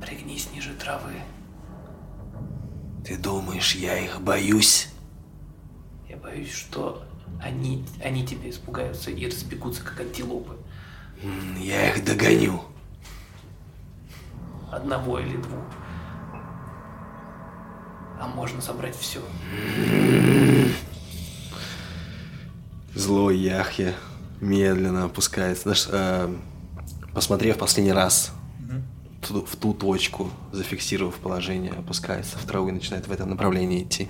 Пригнись ниже травы. Ты думаешь, я их боюсь? Я боюсь, что они, они тебя испугаются и разбегутся, как антилопы. Я их догоню. Одного или двух. А можно собрать все. Злой Яхья медленно опускается. Знаешь, э, посмотрев последний раз ту- в ту точку, зафиксировав положение, опускается в траву и начинает в этом направлении идти.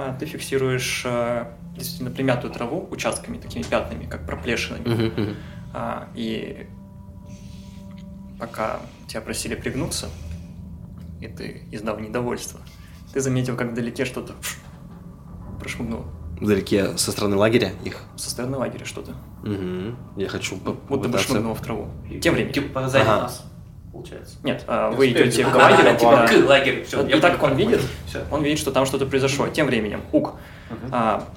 А, ты фиксируешь а, действительно примятую траву участками, такими пятнами, как проплешинами. А, и пока тебя просили пригнуться, и ты издав недовольство, ты заметил, как вдалеке что-то прошмыгнуло. Вдалеке со стороны лагеря их. Со стороны лагеря что-то. Мгм. Я хочу Вот бы попытаться... шмыгнуло в траву. Тем временем. Типа Ага. нас, получается. Нет, а, Не вы успеете. идете к Ага, лагерю, да, типа к лагерю. Все, И так как он видит, Все. он видит, что там что-то произошло. Тем временем, Ук, а,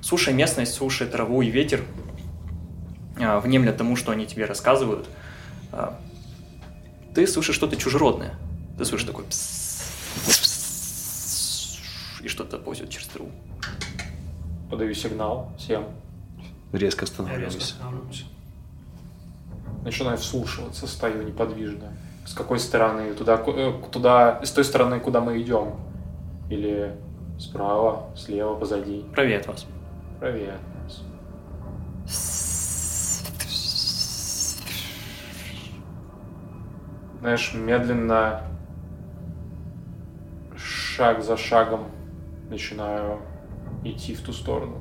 слушай местность, слушай траву и ветер, а, внемля тому, что они тебе рассказывают, а, ты слышишь что-то чужеродное. Ты слышишь такой пс- и что-то ползет через траву. Подаю сигнал всем. Резко Я резко останавливаюсь. Начинаю вслушиваться, стою неподвижно. С какой стороны? Туда, э, туда, с той стороны, куда мы идем? Или справа, слева, позади? Правее от вас. Правее от нас. Знаешь, медленно, шаг за шагом начинаю идти в ту сторону.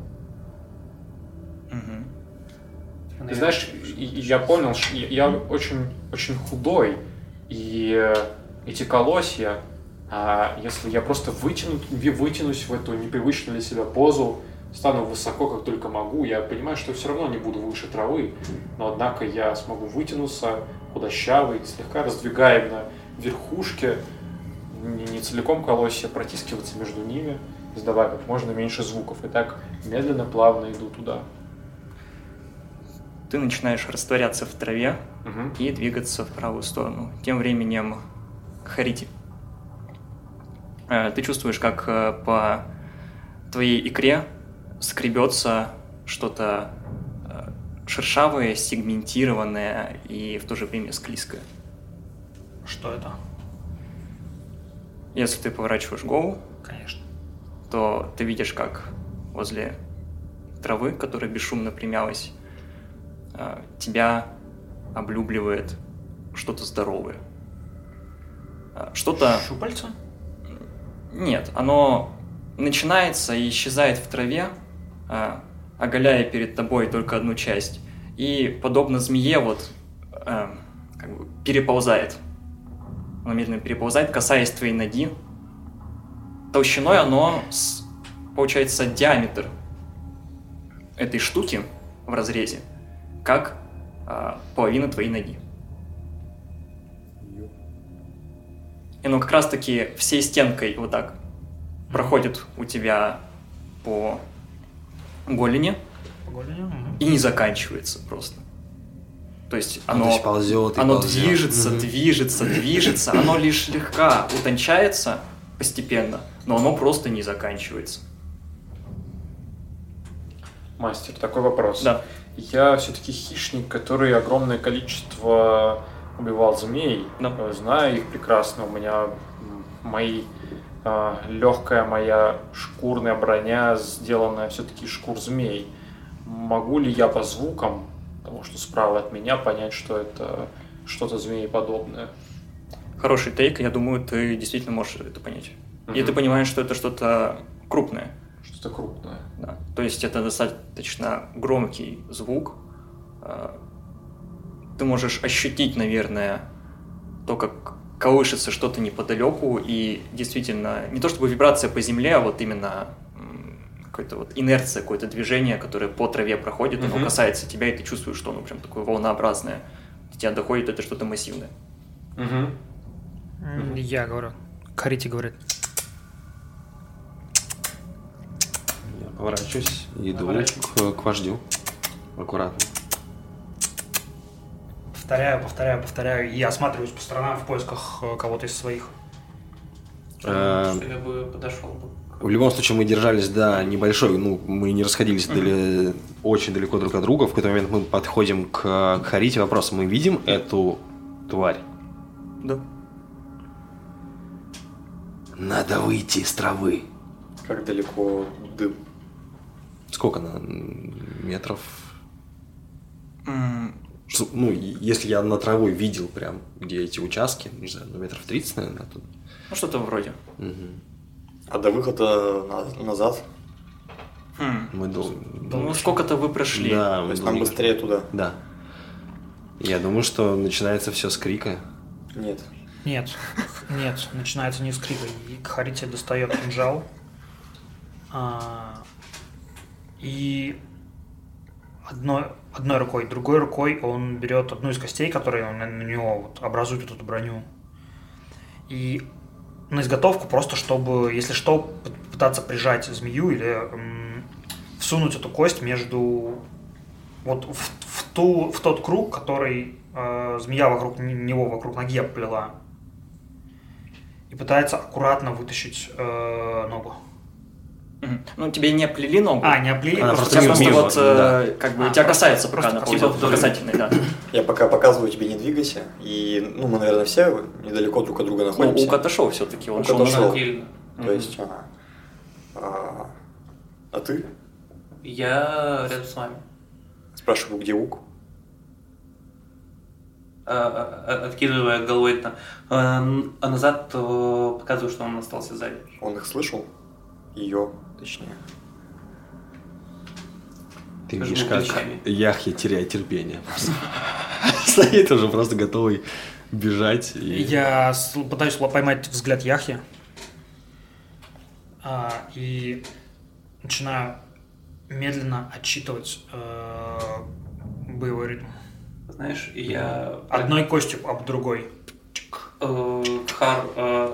Ты знаешь, я понял, что я очень, очень худой, и э, эти колосья, а если я просто вытяну, вытянусь в эту непривычную для себя позу, стану высоко, как только могу, я понимаю, что все равно не буду выше травы, но однако я смогу вытянуться, худощавый, слегка раздвигаем на верхушке, не, не целиком колосья, протискиваться между ними, издавая как можно меньше звуков, и так медленно, плавно иду туда. Ты начинаешь растворяться в траве Мгм. и двигаться в правую сторону. Тем временем Харити. Э, Ты чувствуешь, как э, по твоей икре скребется что-то э, шершавое, сегментированное и в то же время склизкое. Что это? Если ты поворачиваешь голову, Конечно. то ты видишь, как возле травы, которая бесшумно примялась, тебя облюбливает что-то здоровое. Э, Что-то... Щупальца? Нет, оно начинается и исчезает в траве, э, оголяя перед тобой только одну часть. И, подобно змее, вот как бы переползает. Оно медленно переползает, касаясь твоей ноги. Толщиной оно, с- получается, диаметр этой штуки в разрезе, как э, половина твоей ноги. И оно как раз-таки всей стенкой вот так проходит у тебя по голени По голени? Мгм. и не заканчивается просто. То есть Оно, оно, ползет и оно ползет. движется, движется, движется, оно лишь слегка утончается постепенно, но оно просто не заканчивается. Мастер, такой вопрос. Да. Я все-таки хищник, который огромное количество убивал змей. Да. Э, Знаю их прекрасно. У меня мои легкая моя шкурная броня, сделанная все-таки шкур змей. Могу ли я по звукам, потому что справа от меня, понять, что это что-то змееподобное? Хороший тейк, я думаю, ты действительно можешь это понять. И Мгм. ты понимаешь, что это что-то крупное. Что-то крупное. Да. То есть это достаточно громкий звук. А, Ты можешь ощутить, наверное, то, как колышется что-то неподалеку, и действительно, не то чтобы вибрация по земле, а вот именно какая-то вот инерция, какое-то движение, которое по траве проходит, оно Мгм. касается тебя, и ты чувствуешь, что оно прям такое волнообразное. До тебя доходит, это что-то массивное. М, Я говорю. Харити говорит. Поворачиваюсь, иду к, к вождю. Аккуратно. Повторяю, повторяю, повторяю. И осматриваюсь по сторонам в поисках э, кого-то из своих. Э, Что я бы подошел бы. В любом случае мы держались до небольшой, ну, мы не расходились дали- очень далеко друг от друга. В какой-то момент мы подходим к, к Харите. Вопрос, мы видим эту тварь? Да. Надо выйти из травы. Как далеко дым? Сколько она? Метров? Что- Ну, если я на траву видел прям, где эти участки, не знаю, ну, метров 30, наверное, оттуда. Ну, что-то вроде. Мгм. А до выхода на- назад? Хм. Мы дол- Ну, сколько-то вы прошли. Да, То мы есть нам долго- быстрее туда? Да. Я думаю, что начинается все с крика. Нет. Нет, нет, начинается не с крика. И Харити достает кинжал. а, и одной, одной рукой, другой рукой он берет одну из костей, которые на, на него вот образует вот эту броню. И на изготовку просто, чтобы, если что, пытаться прижать змею или м, всунуть эту кость между вот в, в ту, в тот круг, который э, змея вокруг него, вокруг ноги обплела. И пытается аккуратно вытащить э, ногу. Ну, тебе не оплели ногу. А, не облили, Она просто просто Тебя мимо, просто мимо, вот, э, да. как бы, А, тебя просто- касается, пока просто находится типа в вдоль. касательной, да. Я пока показываю тебе не двигайся, и, ну, мы, наверное, все недалеко друг от друга Ну, находимся. Ук отошел все-таки, он шел. Отдельно. То есть, ага. А, а ты? Я рядом с вами. Спрашиваю, где Ук? А, а, Откидывая головой это, а, а назад показываю, что он остался сзади. Он их слышал? Ее, точнее. Ты Жму видишь, как плечами. Яхья теряет терпение. Стоит уже просто готовый бежать. и- Я пытаюсь поймать взгляд Яхи. а, и начинаю медленно отчитывать э, боевой ритм. Знаешь, я... Одной костью об другой. Э, Хар э,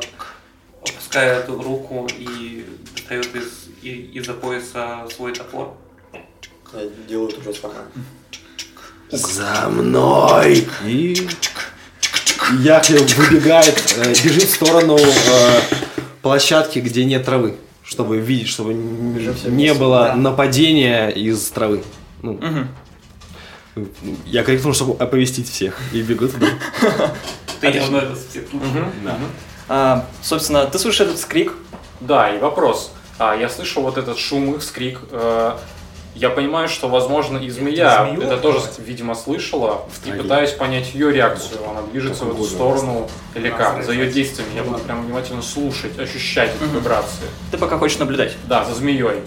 опускает руку и достает из, и- из-за пояса свой топор. Я делаю то же самое. За мной! И Яхья выбегает, э, бежит в сторону э, площадки, где нет травы, чтобы видеть, чтобы не было Да. нападения из травы. Ну, Мгм. я крикнул, чтобы оповестить всех, и бегу туда. Ты не всех. Да. А, собственно, ты слышишь этот скрик. Да, и вопрос. А, я слышу вот этот шум, их скрик. Э, я понимаю, что, возможно, и змея змею это тоже, видимо, слышала. И пытаюсь понять ее реакцию. Она движется в эту сторону или как? За ее действиями. Я буду прям внимательно слушать, ощущать эти вибрации. Ты пока хочешь наблюдать. Да, за змеей.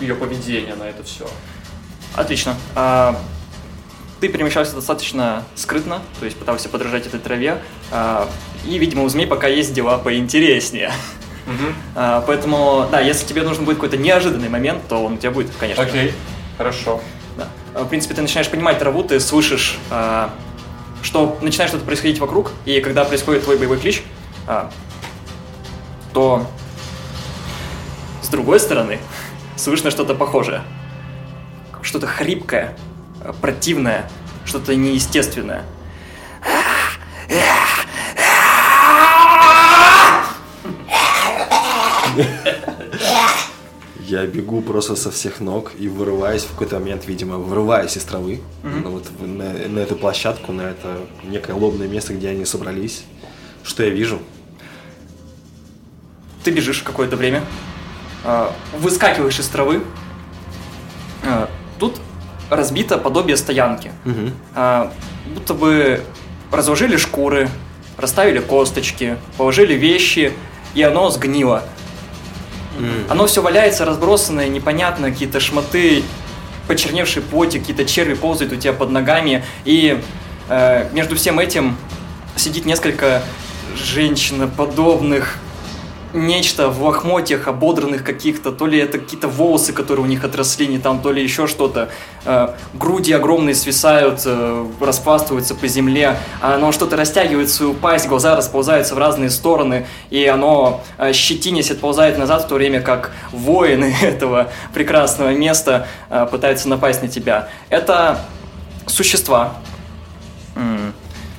Ее поведение на это все. Отлично. А, ты перемещался достаточно скрытно, то есть пытался подражать этой траве. а, и, видимо, у змей пока есть дела поинтереснее. А, поэтому, да, если тебе нужен будет какой-то неожиданный момент, то он у тебя будет, конечно. Окей, хорошо. Да. А, В принципе, ты начинаешь понимать траву, ты слышишь, что начинает что-то происходить вокруг, и когда происходит твой боевой клич, то с другой стороны слышно что-то похожее. Что-то хрипкое, противное, что-то неестественное. Я бегу просто со всех ног и вырываюсь в какой-то момент, видимо, вырываюсь из травы ну, вот на, на эту площадку, на это некое лобное место, где они собрались. Что я вижу? Ты бежишь какое-то время, а, выскакиваешь из травы. Разбито подобие стоянки. Мгм. А, будто бы разложили шкуры, расставили косточки, положили вещи, и оно сгнило. Оно все валяется, разбросанное, непонятно, какие-то шмоты, почерневший плотик, какие-то черви ползают у тебя под ногами, и э, между всем этим сидит несколько женщиноподобных нечто в лохмотьях, ободранных каких-то, то ли это какие-то волосы, которые у них отросли не там, то ли еще что-то. Э, груди огромные свисают, э, распластываются по земле, а оно что-то растягивает свою пасть, глаза расползаются в разные стороны, и оно, э, щетинясь, отползает назад, в то время как воины этого прекрасного места э, пытаются напасть на тебя. Это существа.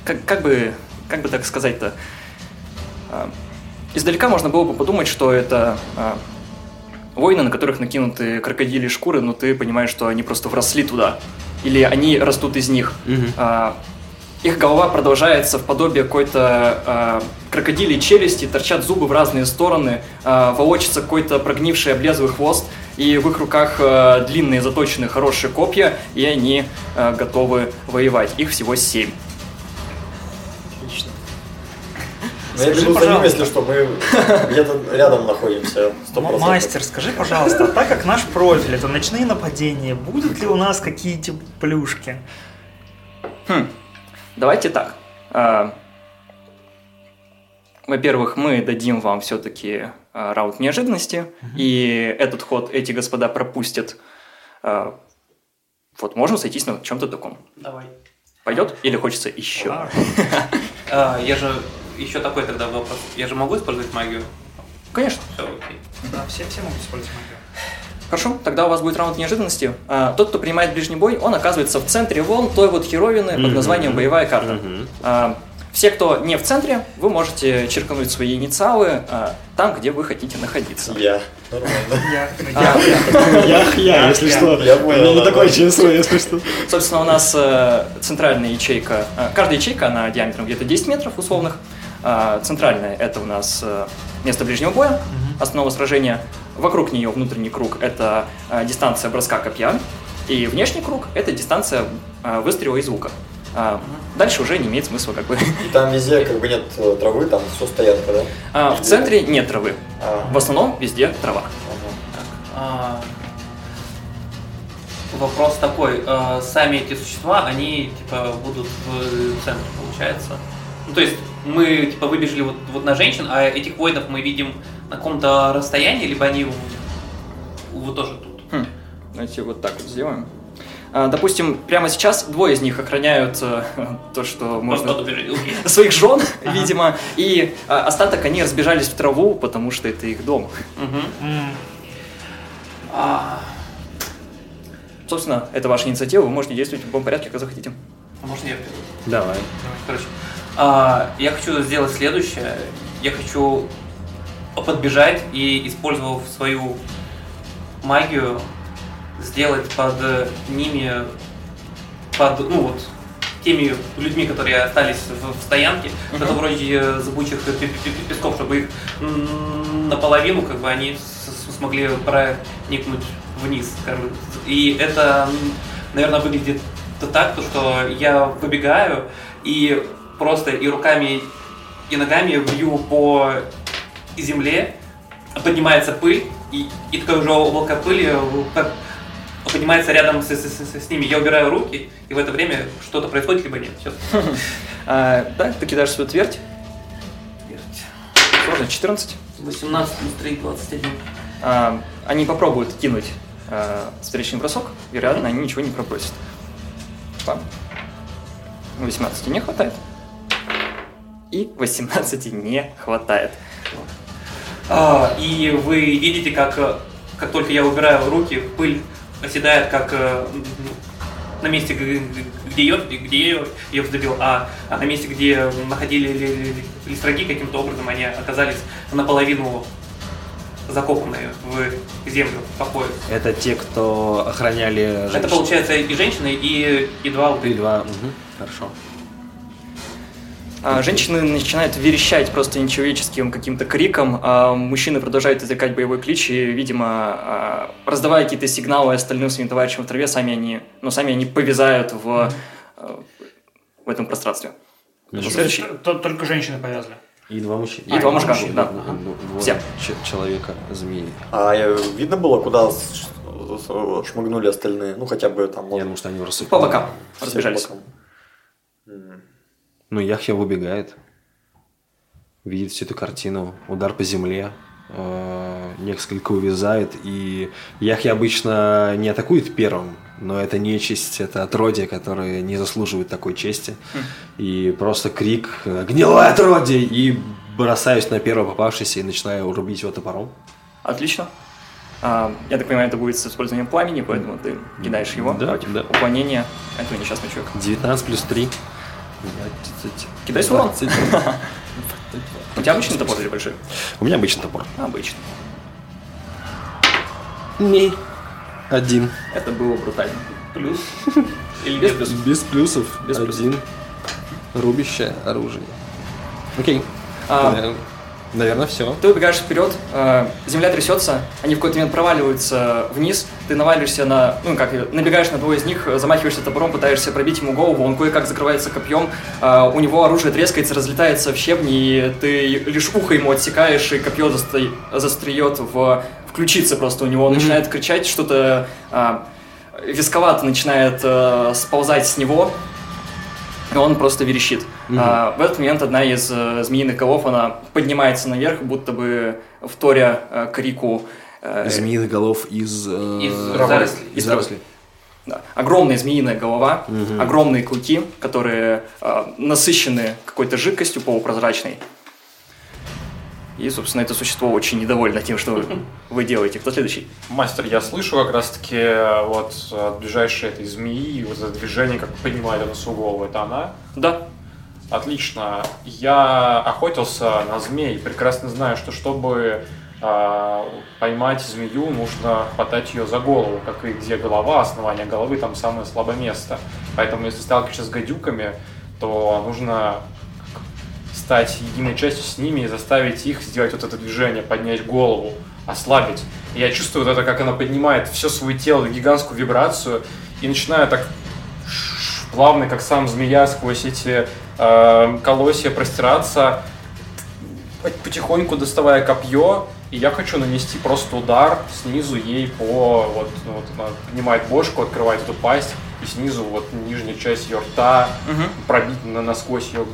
Как, как бы, как бы так сказать-то? Издалека можно было бы подумать, что это а, воины, на которых накинуты крокодили шкуры, но ты понимаешь, что они просто вросли туда. Или они растут из них. А, их голова продолжается в подобие какой-то а, крокодилей челюсти, торчат зубы в разные стороны, а, волочится какой-то прогнивший облезлый хвост, и в их руках а, длинные заточенные хорошие копья, и они а, готовы воевать. Их всего семь. Отлично. Но я Скажи, бегу за ним, пожалуйста. если что, мы где-то рядом находимся. сто М- процентов. Мастер, скажи, пожалуйста, так как наш профиль это ночные нападения, будут ли у нас какие-то плюшки? Хм, давайте так. А, Во-первых, мы дадим вам все-таки раунд неожиданности, и этот ход эти господа пропустят. А, Вот, можем сойтись на чем-то таком. Давай. Пойдет? Или хочется еще? А, я же еще такой тогда вопрос. Я же могу использовать магию? Конечно. Все, окей. Да, все, все могут использовать магию. Хорошо, тогда у вас будет раунд неожиданности. А, Тот, кто принимает ближний бой, он оказывается в центре волн той вот херовины под названием «Боевая карта». А, Все, кто не в центре, вы можете черкануть свои инициалы а, там, где вы хотите находиться. Я. Нормально. Я, А, Яхья, если Я- что. я понял, У меня не да, такое чувство, если что. Собственно, у нас э, центральная ячейка, э, каждая ячейка, она диаметром где-то 10 метров условных. А, центральная – это у нас э, место ближнего боя, основа сражения. Вокруг нее внутренний круг – это э, дистанция броска копья. И внешний круг – это дистанция э, выстрела и звука. А, дальше уже не имеет смысла как бы. И там везде как бы нет травы, там все стоянка, да? А, в центре нет травы. А, В основном везде трава. ага. Вопрос такой. сами эти существа, они типа будут в центре, получается. Ну, то есть мы типа выбежали вот, вот на женщин, а этих воинов мы видим на каком-то расстоянии, либо они вот тоже тут. Хм, Давайте вот так вот сделаем. А, Допустим, прямо сейчас двое из них охраняют э, то, что можно... Своих жен, видимо, и а, остаток они разбежались в траву, потому что это их дом. А, Собственно, это ваша инициатива, вы можете действовать в любом порядке, как захотите. а можно я первый? Давай. Короче, а, я хочу сделать следующее. Я хочу подбежать и, использовав свою магию, сделать под ними, под, ну вот, теми людьми, которые остались в, в стоянке, что-то вроде э, зыбучих пе- песков, чтобы их наполовину, как бы, они смогли проникнуть вниз. И это, наверное, выглядит так, то, что я выбегаю и просто и руками, и ногами бью по земле, поднимается пыль, и, и такое же облако пыли э, как поднимается рядом с, с- с- с ними. Я убираю руки, и в это время что-то происходит, либо нет. А, да, ты кидаешь свою твердь. Сложно, 14. 18 плюс 3, 21. А, они попробуют кинуть а, встречный бросок, вероятно, они ничего не пробросят. Пам. 18 не хватает. И 18 не хватает. А, и вы видите, как, э, как только я убираю руки, пыль оседает, как э, на месте, где ее, где я ее вздобил, а, а на месте, где находили ли- ли- ли- листроги, каким-то образом они оказались наполовину закопанные в землю, в покое. Это те, кто охраняли женщин. Это получается и женщины, и, и два И два. Мгм. Хорошо. А, Женщины начинают верещать просто нечеловеческим каким-то криком, а мужчины продолжают извлекать боевой клич и, видимо, а, раздавая какие-то сигналы остальным своим товарищам в траве, сами они, ну, сами они повязают в, а, в этом пространстве. Следующий. Только женщины повязли. И два мужчины. И два мужика, да. Двое Все. ч- человека змеи. А видно было, куда шмыгнули остальные? Ну, хотя бы там... Я может, думаю, что они рассыпались. По бокам все разбежались. по бокам. Ну, Яхья выбегает, видит всю эту картину, удар по земле, э, несколько увязает, и Яхья обычно не атакует первым, но это нечисть, это отродье, которые не заслуживают такой чести. И просто крик «Гнилое отродье!» и бросаюсь на первого попавшегося и начинаю рубить его топором. Отлично. А, я так понимаю, это будет с использованием пламени, поэтому ты кидаешь его Да, против да. уклонения этого несчастного человека. 19 плюс 3. Кидай свой урон. У тебя обычный топор или большой? У меня обычный топор. Обычный. Не. Один. Это было брутально. плюс. Или без плюс? Без плюсов. Без плюсов. Один. Рубящее оружие. Окей. А, Наверное, все. Ты убегаешь вперед, э, земля трясется, они в какой-то момент проваливаются вниз, ты наваливаешься на, ну как, набегаешь на двое из них, замахиваешься топором, пытаешься пробить ему голову, он кое-как закрывается копьем, э, у него оружие трескается, разлетается в щебни, и ты лишь ухо ему отсекаешь, и копье засто- застреет в, в ключице просто у него, он начинает кричать, что-то э, висковато начинает э, сползать с него, и он просто верещит. А, в этот момент одна из э, змеиных голов, она поднимается наверх, будто бы вторя э, крику. э, Змеиных голов из... э, Из зарослей. Из зарослей. да, огромная змеиная голова, огромные клыки, которые э, насыщены какой-то жидкостью полупрозрачной. И, собственно, это существо очень недовольно тем, что вы делаете. Кто следующий? Мастер, я слышу как раз-таки э, вот от ближайшей этой змеи, вот это движение, как поднимает она свою голову, это она? Да. Отлично. Я охотился на змей, прекрасно знаю, что чтобы а, поймать змею, нужно хватать ее за голову, как и где голова, основание головы, там самое слабое место. Поэтому, если сталкиваешься с гадюками, то нужно стать единой частью с ними и заставить их сделать вот это движение, поднять голову, ослабить. И я чувствую вот это, как она поднимает все свое тело, гигантскую вибрацию, и начинаю так плавно, как сам змея, сквозь эти э, колосья простираться, потихоньку доставая копье И я хочу нанести просто удар снизу ей по... Вот, вот она поднимает бошку, открывает эту пасть, и снизу вот нижняя часть ее рта Мгм. пробить на, насквозь ее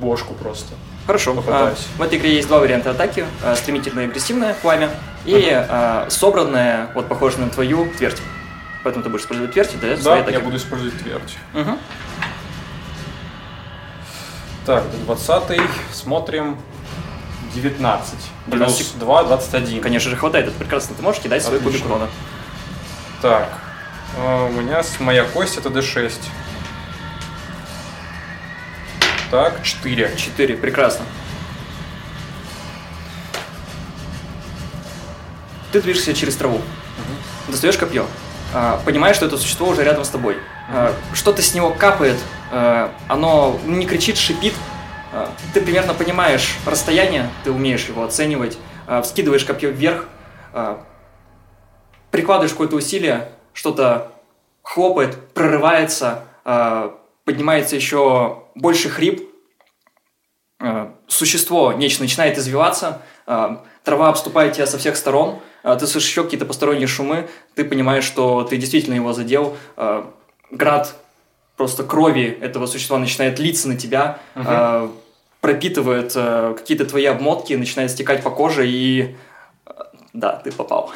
бошку просто. Хорошо. Попытаюсь. А, в этой игре есть два варианта атаки. А, стремительное агрессивное пламя и а, собранное, вот похоже на твою, твердь. Поэтому ты будешь использовать твердь Да, своей я буду использовать твердь. Мгм. Так, до 20 смотрим. 19. 12. Плюс 2, 21. Конечно же, хватает. Это прекрасно. Ты можешь кидать свой кубик урона. Так, э, у меня моя кость это d6. Так, 4. Четыре. Прекрасно. Ты движешься через траву. Достаешь копье. а, Понимаешь, что это существо уже рядом с тобой. А, Что-то с него капает. а, Оно не кричит, шипит. Ты примерно понимаешь расстояние, ты умеешь его оценивать. Вскидываешь копье вверх. Прикладываешь какое-то усилие. Что-то хлопает, прорывается. Поднимается еще больше хрип. Э, существо, нечто начинает извиваться, э, трава обступает тебя со всех сторон, э, ты слышишь еще какие-то посторонние шумы, ты понимаешь, что ты действительно его задел, град просто крови этого существа начинает литься на тебя, э, пропитывает какие-то твои обмотки, начинает стекать по коже и... Да, ты попал.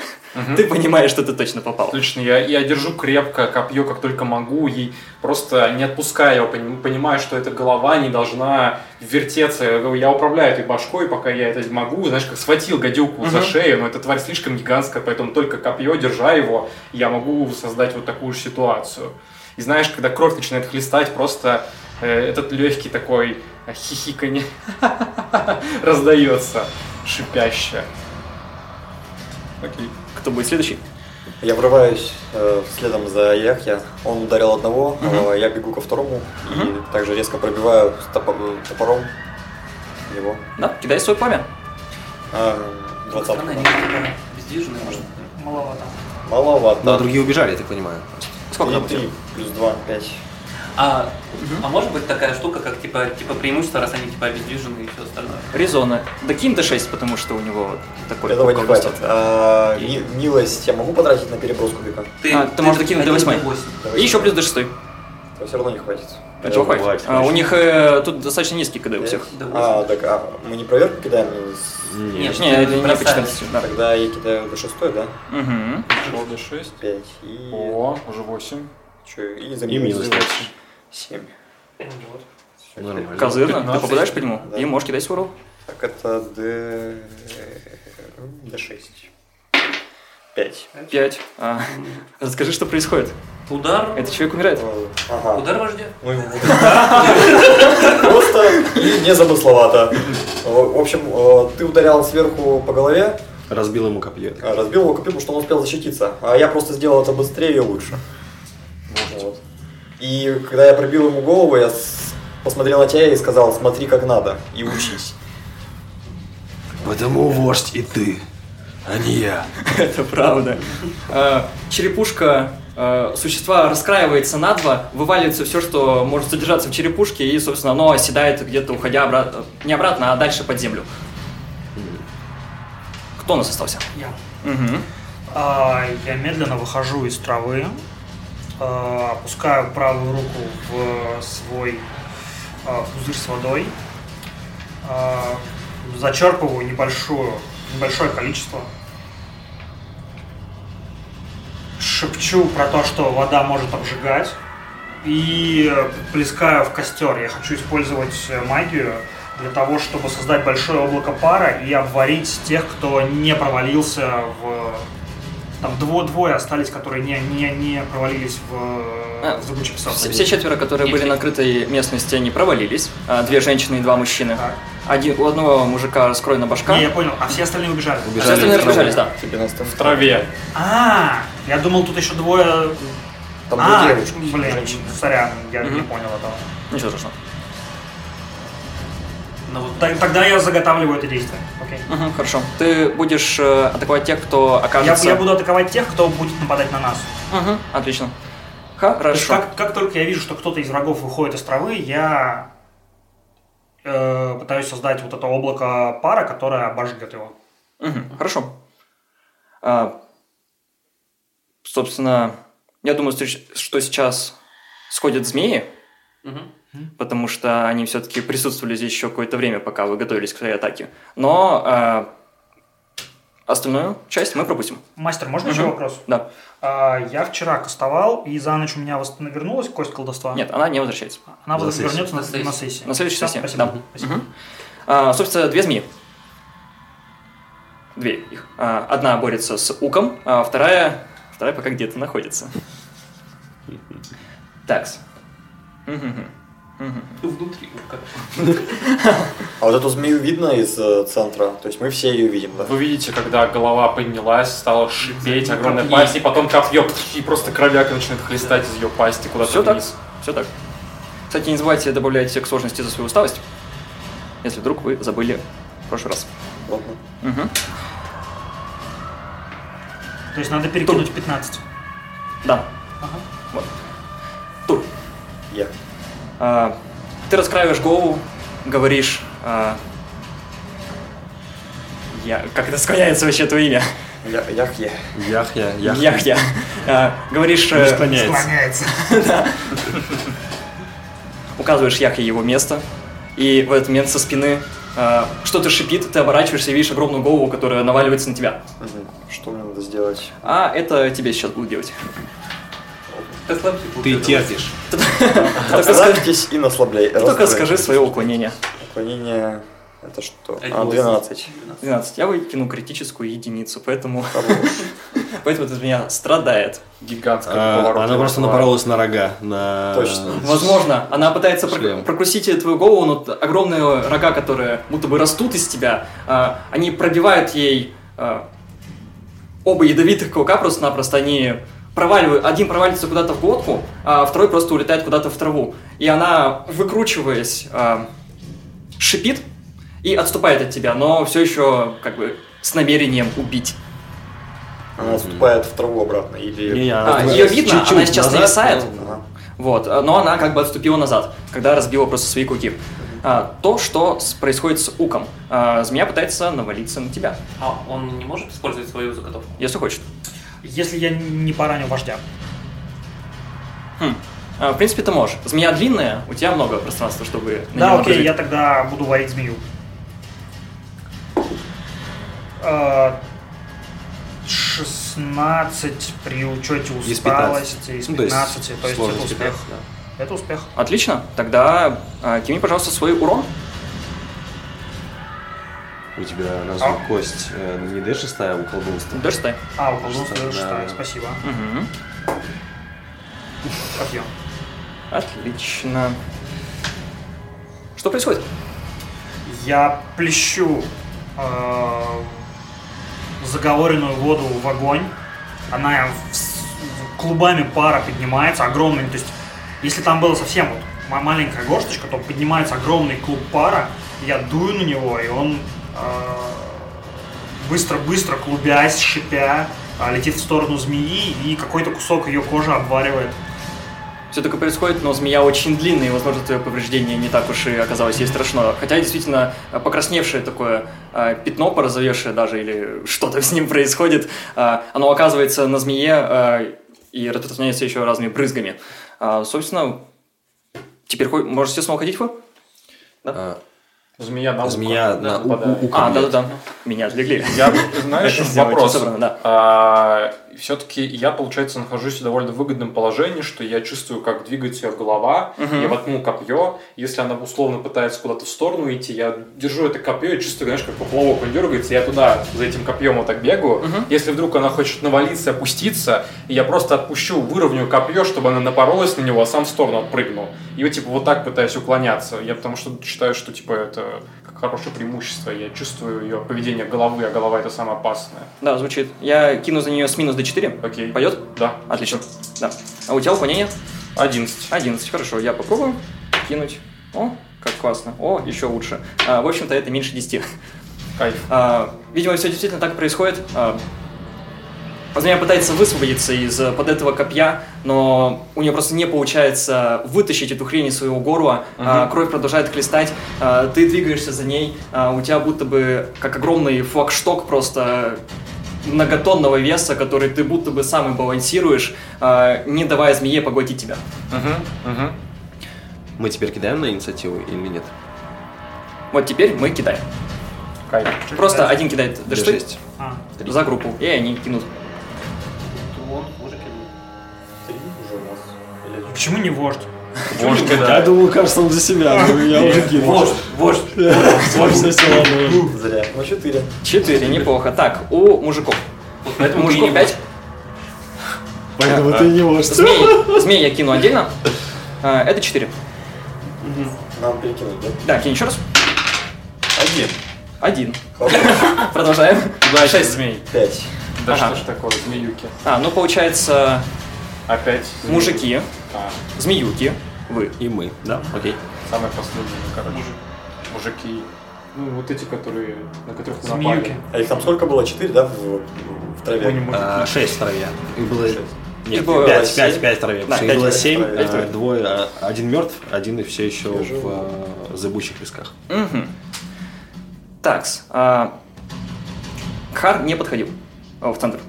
Ты понимаешь, что ты точно попал. Отлично, я, я держу крепко копье, как только могу, и просто не отпускаю его, поним- понимаю, что эта голова не должна вертеться. Я управляю этой башкой, пока я это могу, знаешь, как схватил гадюку за шею, но эта тварь слишком гигантская, поэтому только копье, держа его, я могу создать вот такую же ситуацию. И знаешь, когда кровь начинает хлестать, просто э, этот легкий такой хихиканье раздается, шипяще. Окей. Кто будет следующий? Я врываюсь э, следом за Яхья. Он ударил одного, э, я бегу ко второму и также резко пробиваю с топо- топором его. Да, кидай свой пламя. А, 20 Странно, они типа бездвижные, может. Маловато. Маловато. А другие убежали, я так понимаю. Сколько там у тебя? 3 плюс 2, 5. А, а может быть такая штука, как типа, типа преимущество, раз они типа обездвижены и все остальное? Резона. Докинь до 6, потому что у него такой... Этого не хватит. А, ми- милость я могу потратить на переброску века? А, ты можешь докинуть до один восьмой. восемь. И еще плюс до 6. То все равно не хватит. Этого хватит, хватит. А, у них э, тут достаточно низкий КД у всех. А, так а, мы не проверку кидаем? с- Нет, Не, это не бросаешь. почитается. Да. Тогда я кидаю до шестой, да? Мгм. Шел до 6. 5. И... О, уже 8. Чё, и за И минус дальше. 7. Нормально. Козырно. Ты 15. попадаешь по нему? Да. И можешь кидать свой ролл. Так, это Д... Д6. 5. 5. Расскажи, что происходит. Удар. Этот человек умирает. Ага. Удар вождя. Ну, и- Просто и незамысловато. В общем, э, ты ударял сверху по голове, Разбил ему копье. а, разбил его копьем, потому что он успел защититься. А я просто сделал это быстрее и лучше. Вот. И когда я пробил ему голову, я посмотрел на тебя и сказал, смотри как надо и учись. Потому вождь и ты, а не я. Это правда. А, Черепушка а, существа раскраивается на два, вываливается все, что может содержаться в черепушке, и, собственно, оно оседает где-то, уходя обратно, не обратно, а дальше под землю. Кто у нас остался? Я. Мгм. А, я медленно выхожу из травы, опускаю правую руку в свой а, пузырь с водой, а, зачерпываю небольшую, небольшое количество, шепчу про то, что вода может обжигать, и э, плескаю в костер. Я хочу использовать э, магию для того, чтобы создать большое облако пара и обварить тех, кто не провалился в... Там дво- двое остались, которые не, не, не провалились в, А, в зыбучий песок. Все, все четверо, которые были Есть. на открытой местности, они провалились. А, Две женщины и два мужчины. Так. Один, у одного мужика раскроена башка. Не, я понял, а все остальные убежали. А все остальные разбежались, да. В траве. А, я думал, тут еще двое... Там а, две девушки. блин, женщины. сорян, я не Мгм. понял этого. Ничего страшного. Ну вот Тогда я заготавливаю это действие. Окей. Мгм, хорошо. Ты будешь э, атаковать тех, кто Я, окажется... я буду атаковать тех, кто будет нападать на нас. Мгм, отлично. То есть Хорошо. как, как только я вижу, что кто-то из врагов выходит из травы, я э, пытаюсь создать вот это облако пара, которое обожгет его. Мгм, Хорошо. А, собственно, я думаю, что сейчас сходят змеи, Мгм. Потому что они все-таки присутствовали здесь еще какое-то время, пока вы готовились к своей атаке. Но а, остальную часть мы пропустим. Мастер, можно еще вопрос? Да. А, я вчера кастовал, и за ночь у меня восстановилась вернулась кость колдовства. Нет, она не возвращается. Она За вернется на, На сессию. на сессии. На следующей сессии. Спасибо. Да. Спасибо. Мгм. А, собственно, две змеи. Две их. А, одна борется с Уком, а вторая, вторая пока где-то находится. Такс. Мгм. Мгм. Внутри. А вот эту змею видно из э, центра? То есть мы все ее видим, да? Вы видите, когда голова поднялась, стала шипеть, огромная пасть, и потом копье, и просто кровяка начинает хлестать из ее пасти куда-то Все так. вниз. Все так. Кстати, не забывайте добавлять к сложности за свою усталость, если вдруг вы забыли в прошлый раз. Ладно. То есть надо перекинуть 15. Да. Ага. Вот. Тур. Я. А, ты раскраиваешь голову, говоришь... а, я, как это склоняется вообще твое имя? Я, Яхье. Яхья, Яхья. Яхья. А, говоришь... Не э, склоняется. Склоняется. указываешь Яхе его место, и в этот момент со спины а, что-то шипит, ты оборачиваешься и видишь огромную голову, которая наваливается на тебя. Что мне надо сделать? А это тебе сейчас будут делать. Ты терпишь. Только скажи, Расслабьтесь и наслабляй. только скажи свое уклонение. Уклонение... Это что? А, восемь. 12. 12. Я выкину критическую единицу, поэтому, поэтому это от меня страдает. Гигантская А. Она просто напоролась на рога. На... Точно. Возможно, она пытается Шлем. прокусить твою голову, но огромные рога, которые будто бы растут из тебя, а, они пробивают ей а, оба ядовитых клыка просто-напросто, они проваливают, один проваливается куда-то в глотку, а второй просто улетает куда-то в траву. И она, выкручиваясь, а, шипит и отступает от тебя, но все еще как бы с намерением убить. Она отступает в траву обратно. Или... Не, А, ее видно, чуть-чуть она сейчас назад, нависает. но- Ага. Вот, но она как бы отступила назад, когда разбила просто свои клыки. А, то, что с- происходит с Уком. А, змея пытается навалиться на тебя, А он не может использовать свою заготовку? если хочет. Если я не пораню вождя. Хм. А, в принципе, ты можешь. Змея длинная, у тебя много пространства, чтобы Да, окей, прожить. я тогда буду варить змею. А, 16 при учете Из 15. усталости, из Ну, то есть 15, то есть это успех. 15, да. Это успех. Отлично. Тогда а, кими, пожалуйста, свой урон. У тебя названа кость э, не D6, а у колдунства. Дашь стай. А, у колдунства Да, шестая, да. спасибо. Копье. Отлично. Что происходит? Я плещу э, заговоренную воду в огонь. Она в- клубами пара поднимается, огромный. То есть, если там было совсем вот ма- маленькая горсточка, то поднимается огромный клуб пара. Я дую на него, и он быстро-быстро клубясь, шипя, э, летит в сторону змеи, и какой-то кусок ее кожи обваривает. Все такое происходит, но змея очень длинная, и, возможно, твое повреждение не так уж и оказалось ей страшно. Хотя, действительно, э, покрасневшее такое э, пятно, порозовевшее даже, или что-то с ним происходит, э, оно оказывается на змее э, и распространяется еще разными брызгами. Собственно, теперь можете снова ходить вы? А, Змея на ухо. Змея на у- нападает. у- ухо А, да-да-да. Меня отвлекли. Я, знаешь, вопрос. собрано, да. Все-таки я, получается, нахожусь в довольно выгодном положении, что я чувствую, как двигается ее голова, Мгм. я воткнул копье, если она условно пытается куда-то в сторону идти, я держу это копье и чувствую, знаешь, как поплавок он дергается, я туда за этим копьем вот так бегаю. Мгм. Если вдруг она хочет навалиться, опуститься, я просто отпущу, выровняю копье, чтобы она напоролась на него, а сам в сторону отпрыгнул. И вот, типа, вот так пытаюсь уклоняться. Я потому что считаю, что, типа, это хорошее преимущество. Я чувствую ее поведение головы, а голова это самое опасное. Да, звучит. Я кину за нее с минус до 4. Окей. Пойдет? Да. Отлично. Да. А у тебя уклонение? 11. 11, хорошо, я попробую кинуть. О, как классно. О, еще лучше. А, в общем-то, это меньше 10. Кайф. А, видимо, все действительно так происходит. А, Змея пытается высвободиться из э, под этого копья, но у нее просто не получается вытащить эту хрень из своего горла. А, кровь продолжает хлестать. А, ты двигаешься за ней. а, у тебя будто бы как огромный флагшток просто многотонного веса, который ты будто бы сам и балансируешь, не давая змее поглотить тебя. Мы теперь кидаем на инициативу или нет? Вот теперь мы кидаем. Кайф. Просто один кидает d D6. А, за группу, и они кинут. Почему не вождь? Вождь Я кидает. думал, кажется, он за себя, но я уже кинул. Вождь, вождь. Все, все, ладно. Зря. Ну, четыре. Четыре, неплохо. Так, у мужиков. Вот поэтому мужиков не пять. Поэтому ты не можешь. Змей, змей я кину отдельно. А, Это четыре. Нам перекинуть, да? Да, кинь еще раз. Один. Один. Продолжаем. Удачи, Шесть. змей. Пять. Да Ага. что ж такое, змеюки. А, ну получается, Опять мужики, А, змеюки, вы. И мы, да, окей. самые последние, ну, короче. Мужики. Ну, вот эти, которые, на которых мы Змеюки. напали. А их там сколько было? Четыре, да, в, в траве? Можем. А, Шесть в траве. Их было... Нет, Их было пять, пять, пять в траве. Да, Их пять было в семь, траве. В а, траве. двое, а, один мертв, один все еще Я в живу. а, зыбучих песках. Угу. Такс. а, Хар не подходил а, в центр.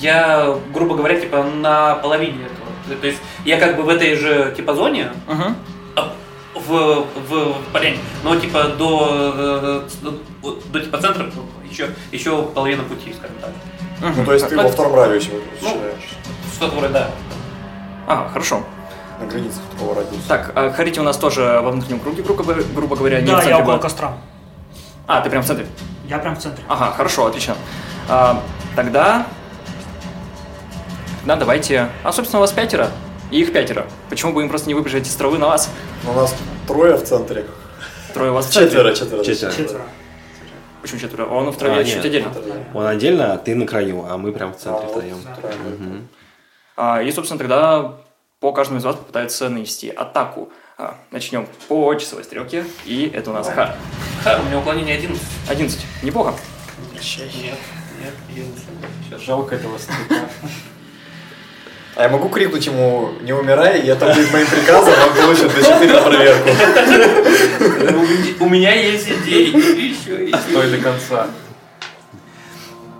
Я, грубо говоря, типа на половине этого. То есть я как бы в этой же типа зоне, а, в, в, в поляне, но типа до, э, до, до типа центра еще, еще половина пути, скажем так. Ну, то есть ты во втором радиусе Ну. считаешь. Что-то вроде, да. А, хорошо. На границе второго радиуса. Так, а Харити у нас тоже во внутреннем круге, грубо, говоря- грубо говоря, не в Да, я около костра. А, ты прям в центре. Я прям в центре. Ага, хорошо, отлично. А, тогда... Да, давайте... А, собственно, у вас пятеро, и их пятеро. Почему бы им просто не выбежать из травы на вас? У нас трое в центре. Трое у вас в центре. Четверо, четверо. Четверо. Четверо. Почему четверо? Он в траве А, чуть нет. отдельно. Он отдельно, а ты на краю, а мы прям в центре А, вот втроем. трое. Мгм. А, и, собственно, тогда по каждому из вас попытается нанести атаку. А, начнем по часовой стрелке. И это у нас Хар. Ха, у меня уклонение 11. 11. Неплохо. Нет, нет, 11. Сейчас. Жалко этого старика. А я могу крикнуть ему «Не умирай», и это будет моим приказом, он получит D4 на проверку. У меня есть идеи. Еще есть. Стой до конца.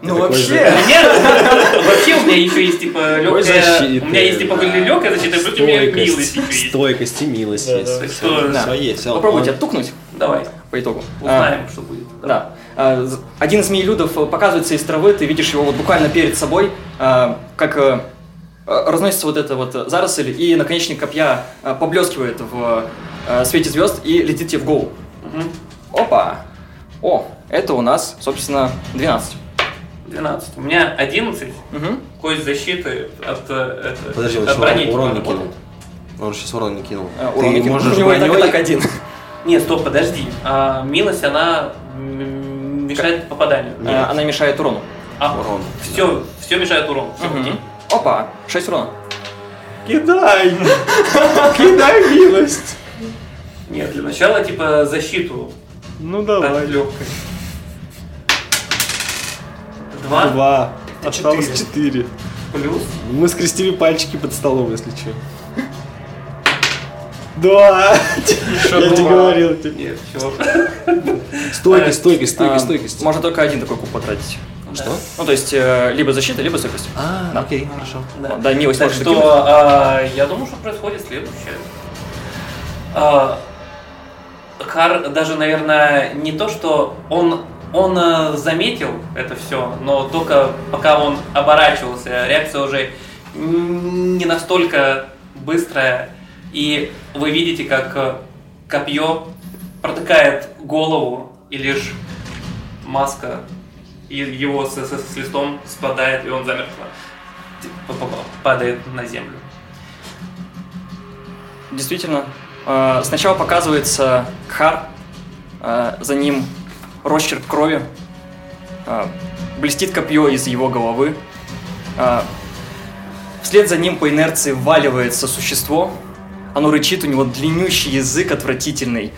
Ну, вообще... У меня- Вообще у меня еще есть типа легкая... У меня есть типа легкая защита, плюс у меня милость Стойкость, еще есть. стойкость и милость есть. Все, есть. Попробуйте оттукнуть Давай, по итогу. А, узнаем, что будет. Да. А, Один из змеелюдов э, показывается из травы, ты видишь его вот буквально перед собой, а, как э, разносится вот эта вот заросль, и наконечник копья э, поблескивает в э, свете звезд и летит тебе в голову. Мгм. Опа! О, это у нас, собственно, 12. 12. У меня 11. Мгм. Кость защиты от, э, это, Подожди, от брони. урон не типа, кинул. Он сейчас урон не кинул. Э, Ты урон не кинул. можешь У него так, и броней- так один. Нет, стоп, подожди. А, милость, она мешает попаданию. Э, Она мешает урону. А, урон, Все, все мешает урону. Мгм. окей. Опа, 6 урона. Кидай! Кидай милость! Нет, для начала, типа, защиту Ну давай. легкой. Два Два. Осталось Четыре. плюс. Мы скрестили пальчики под столом, если что. Два! Я тебе говорил. тебе. Нет, чего. Стойкость, стойкость, А, стойкость, стойкость. Можно только один такой куб потратить. Что? Ну, то есть, э, либо защита, либо стойкость. А, Да. окей, хорошо. Да. Да, милость Так может что докинуть. а, я думаю, что происходит следующее. А, Хар даже, наверное, не то, что он, он э, заметил это все, но только пока он оборачивался, реакция уже не настолько быстрая. И вы видите, как э, копье протыкает голову, и лишь маска и его с, с- с листом спадает, и он замертво падает на землю. Действительно. э, Сначала показывается Кхар, э, за ним росчерк крови, э, блестит копье из его головы. Вслед за ним по инерции вваливается существо. Оно рычит, у него длиннющий язык отвратительный.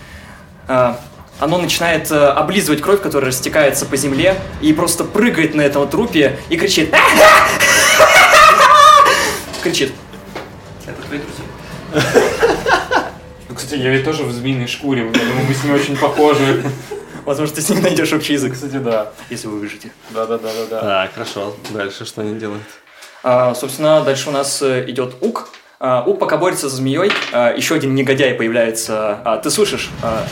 Оно начинает э, облизывать кровь, которая растекается по земле, и просто прыгает на этом трупе и кричит «А-ха! кричит. Это твои друзья. Ну, кстати, я ведь тоже в змеиной шкуре. Я думаю, мы с ним очень похожи. Возможно, ты с ним найдешь общий язык, Кстати, да. если вы выживете. Да-да-да-да-да. Так, хорошо. Дальше что они делают? А, собственно, дальше у нас э, идет Ук. А, Ук пока борется со змеей. а, еще один негодяй появляется. А, ты слышишь а,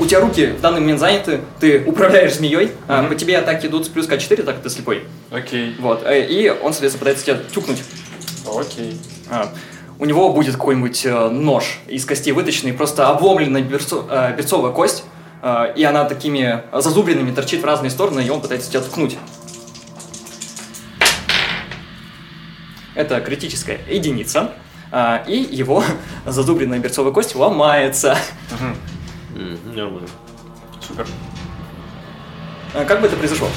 У тебя руки в данный момент заняты, ты управляешь змеей, а, по тебе атаки идут с плюс К4, так как ты слепой. Окей. Вот. э, И он, соответственно, пытается тебя тюкнуть. Окей. А, у него будет какой-нибудь э, нож из костей выточенный, просто обломленная берцо- э, берцовая кость, и она такими зазубренными торчит в разные стороны, и он пытается тебя ткнуть. Это критическая единица, а, и его зазубренная берцовая кость ломается. М, Нормально. Супер. А, Как бы это произошло?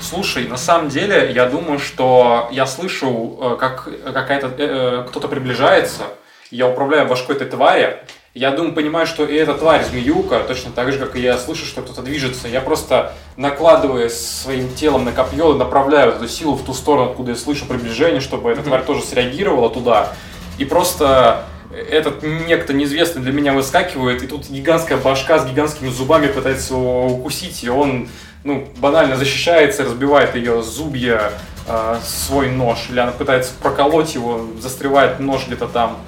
Слушай, на самом деле, я думаю, что я слышу, э, как какая-то э, э, кто-то приближается. Я управляю башкой этой твари. Я думаю, понимаю, что и эта тварь змеюка, точно так же, как и я слышу, что кто-то движется. Я просто накладывая своим телом на копье, направляю эту силу в ту сторону, откуда я слышу приближение, чтобы эта тварь тоже среагировала туда. И просто этот некто неизвестный для меня выскакивает, и тут гигантская башка с гигантскими зубами пытается его укусить, и он ну, банально защищается, разбивает ее зубья э, свой нож, или она пытается проколоть его, застревает нож где-то там.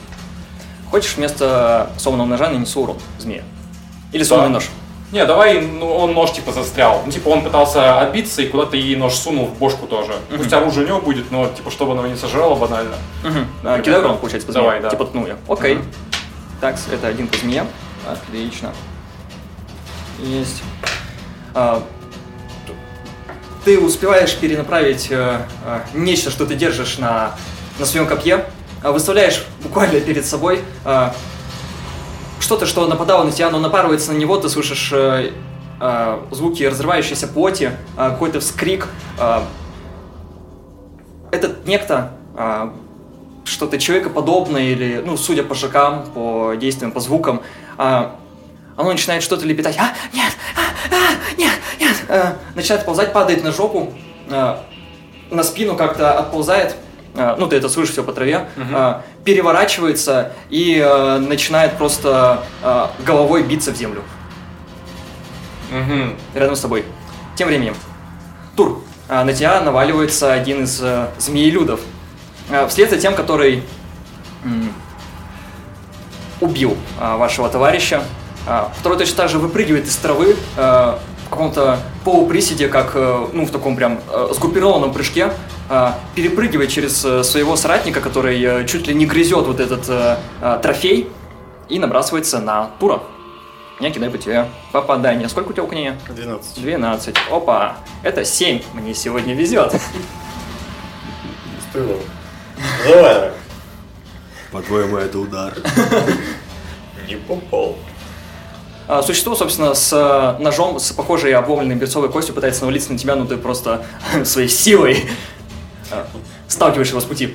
Хочешь вместо сломанного ножа нанесу урон змея? Или сломанный нож? Не, давай, ну, он нож типа застрял. Ну, типа он пытался отбиться и куда-то ей нож сунул в бошку тоже. Пусть оружие у него будет, но типа чтобы оно не сожрало банально. А, Кидай урон, получается, по змее. Давай, да. Типа ткнул я. Окей. Мгм. Так, это один по змее. Отлично. Есть. А, ты успеваешь перенаправить э, э, нечто, что ты держишь на, на своем копье, а выставляешь буквально перед собой э, что-то, что нападало на тебя, но напарывается на него, ты слышишь э, э, звуки разрывающейся плоти, э, какой-то вскрик. э, этот некто, э, что-то человекоподобное или, ну, судя по шагам, по действиям, по звукам, а, оно начинает что-то лепетать. А, нет, а, а, нет, нет. А, начинает ползать, падает на жопу, а, на спину как-то отползает. А, ну, ты это слышишь все по траве. а, переворачивается и а, начинает просто а, головой биться в землю Угу. рядом с тобой. Тем временем, Тур, на тебя наваливается один из э, змеелюдов. Вслед за тем, который убил вашего товарища, второй точно так же выпрыгивает из травы в каком-то полуприседе, как э, ну, в таком прям э, сгруппированном прыжке, а, перепрыгивает через э, своего соратника, который э, чуть ли не грызет вот этот э, трофей и набрасывается на Тура. Я кидаю по тебе попадание. Сколько у тебя уклонения? 12. 12. Опа, это 7. Мне сегодня везет. Стыло. Давай. По-твоему, это удар. Не попал. А, Существо, собственно, с э, ножом, с похожей обломленной берцовой костью пытается навалиться на тебя, но ты просто своей силой э, сталкиваешь его с пути.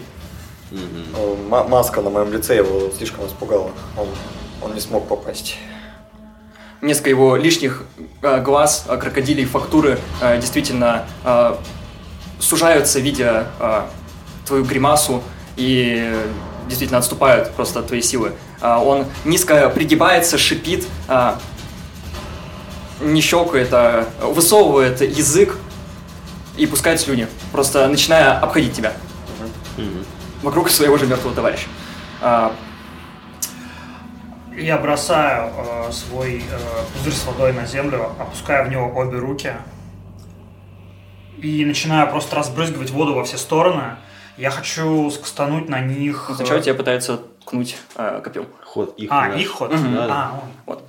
Маска на моем лице его слишком испугала. Он, он не смог попасть. Несколько его лишних э, глаз, э, крокодилей, фактуры э, действительно э, сужаются, видя э, твою гримасу и действительно отступают просто от твоей силы. А, он низко пригибается, шипит, а, не щелкает, а высовывает язык и пускает слюни, просто начиная обходить тебя вокруг своего же мертвого товарища. А, Я бросаю э, свой э, пузырь с водой на землю, опускаю в него обе руки и начинаю просто разбрызгивать воду во все стороны. Я хочу скстануть на них. э, сначала тебя пытается ткнуть а, копьем. Ход их. А, наш. их ход? Мгм. Да, да. А, он. Вот.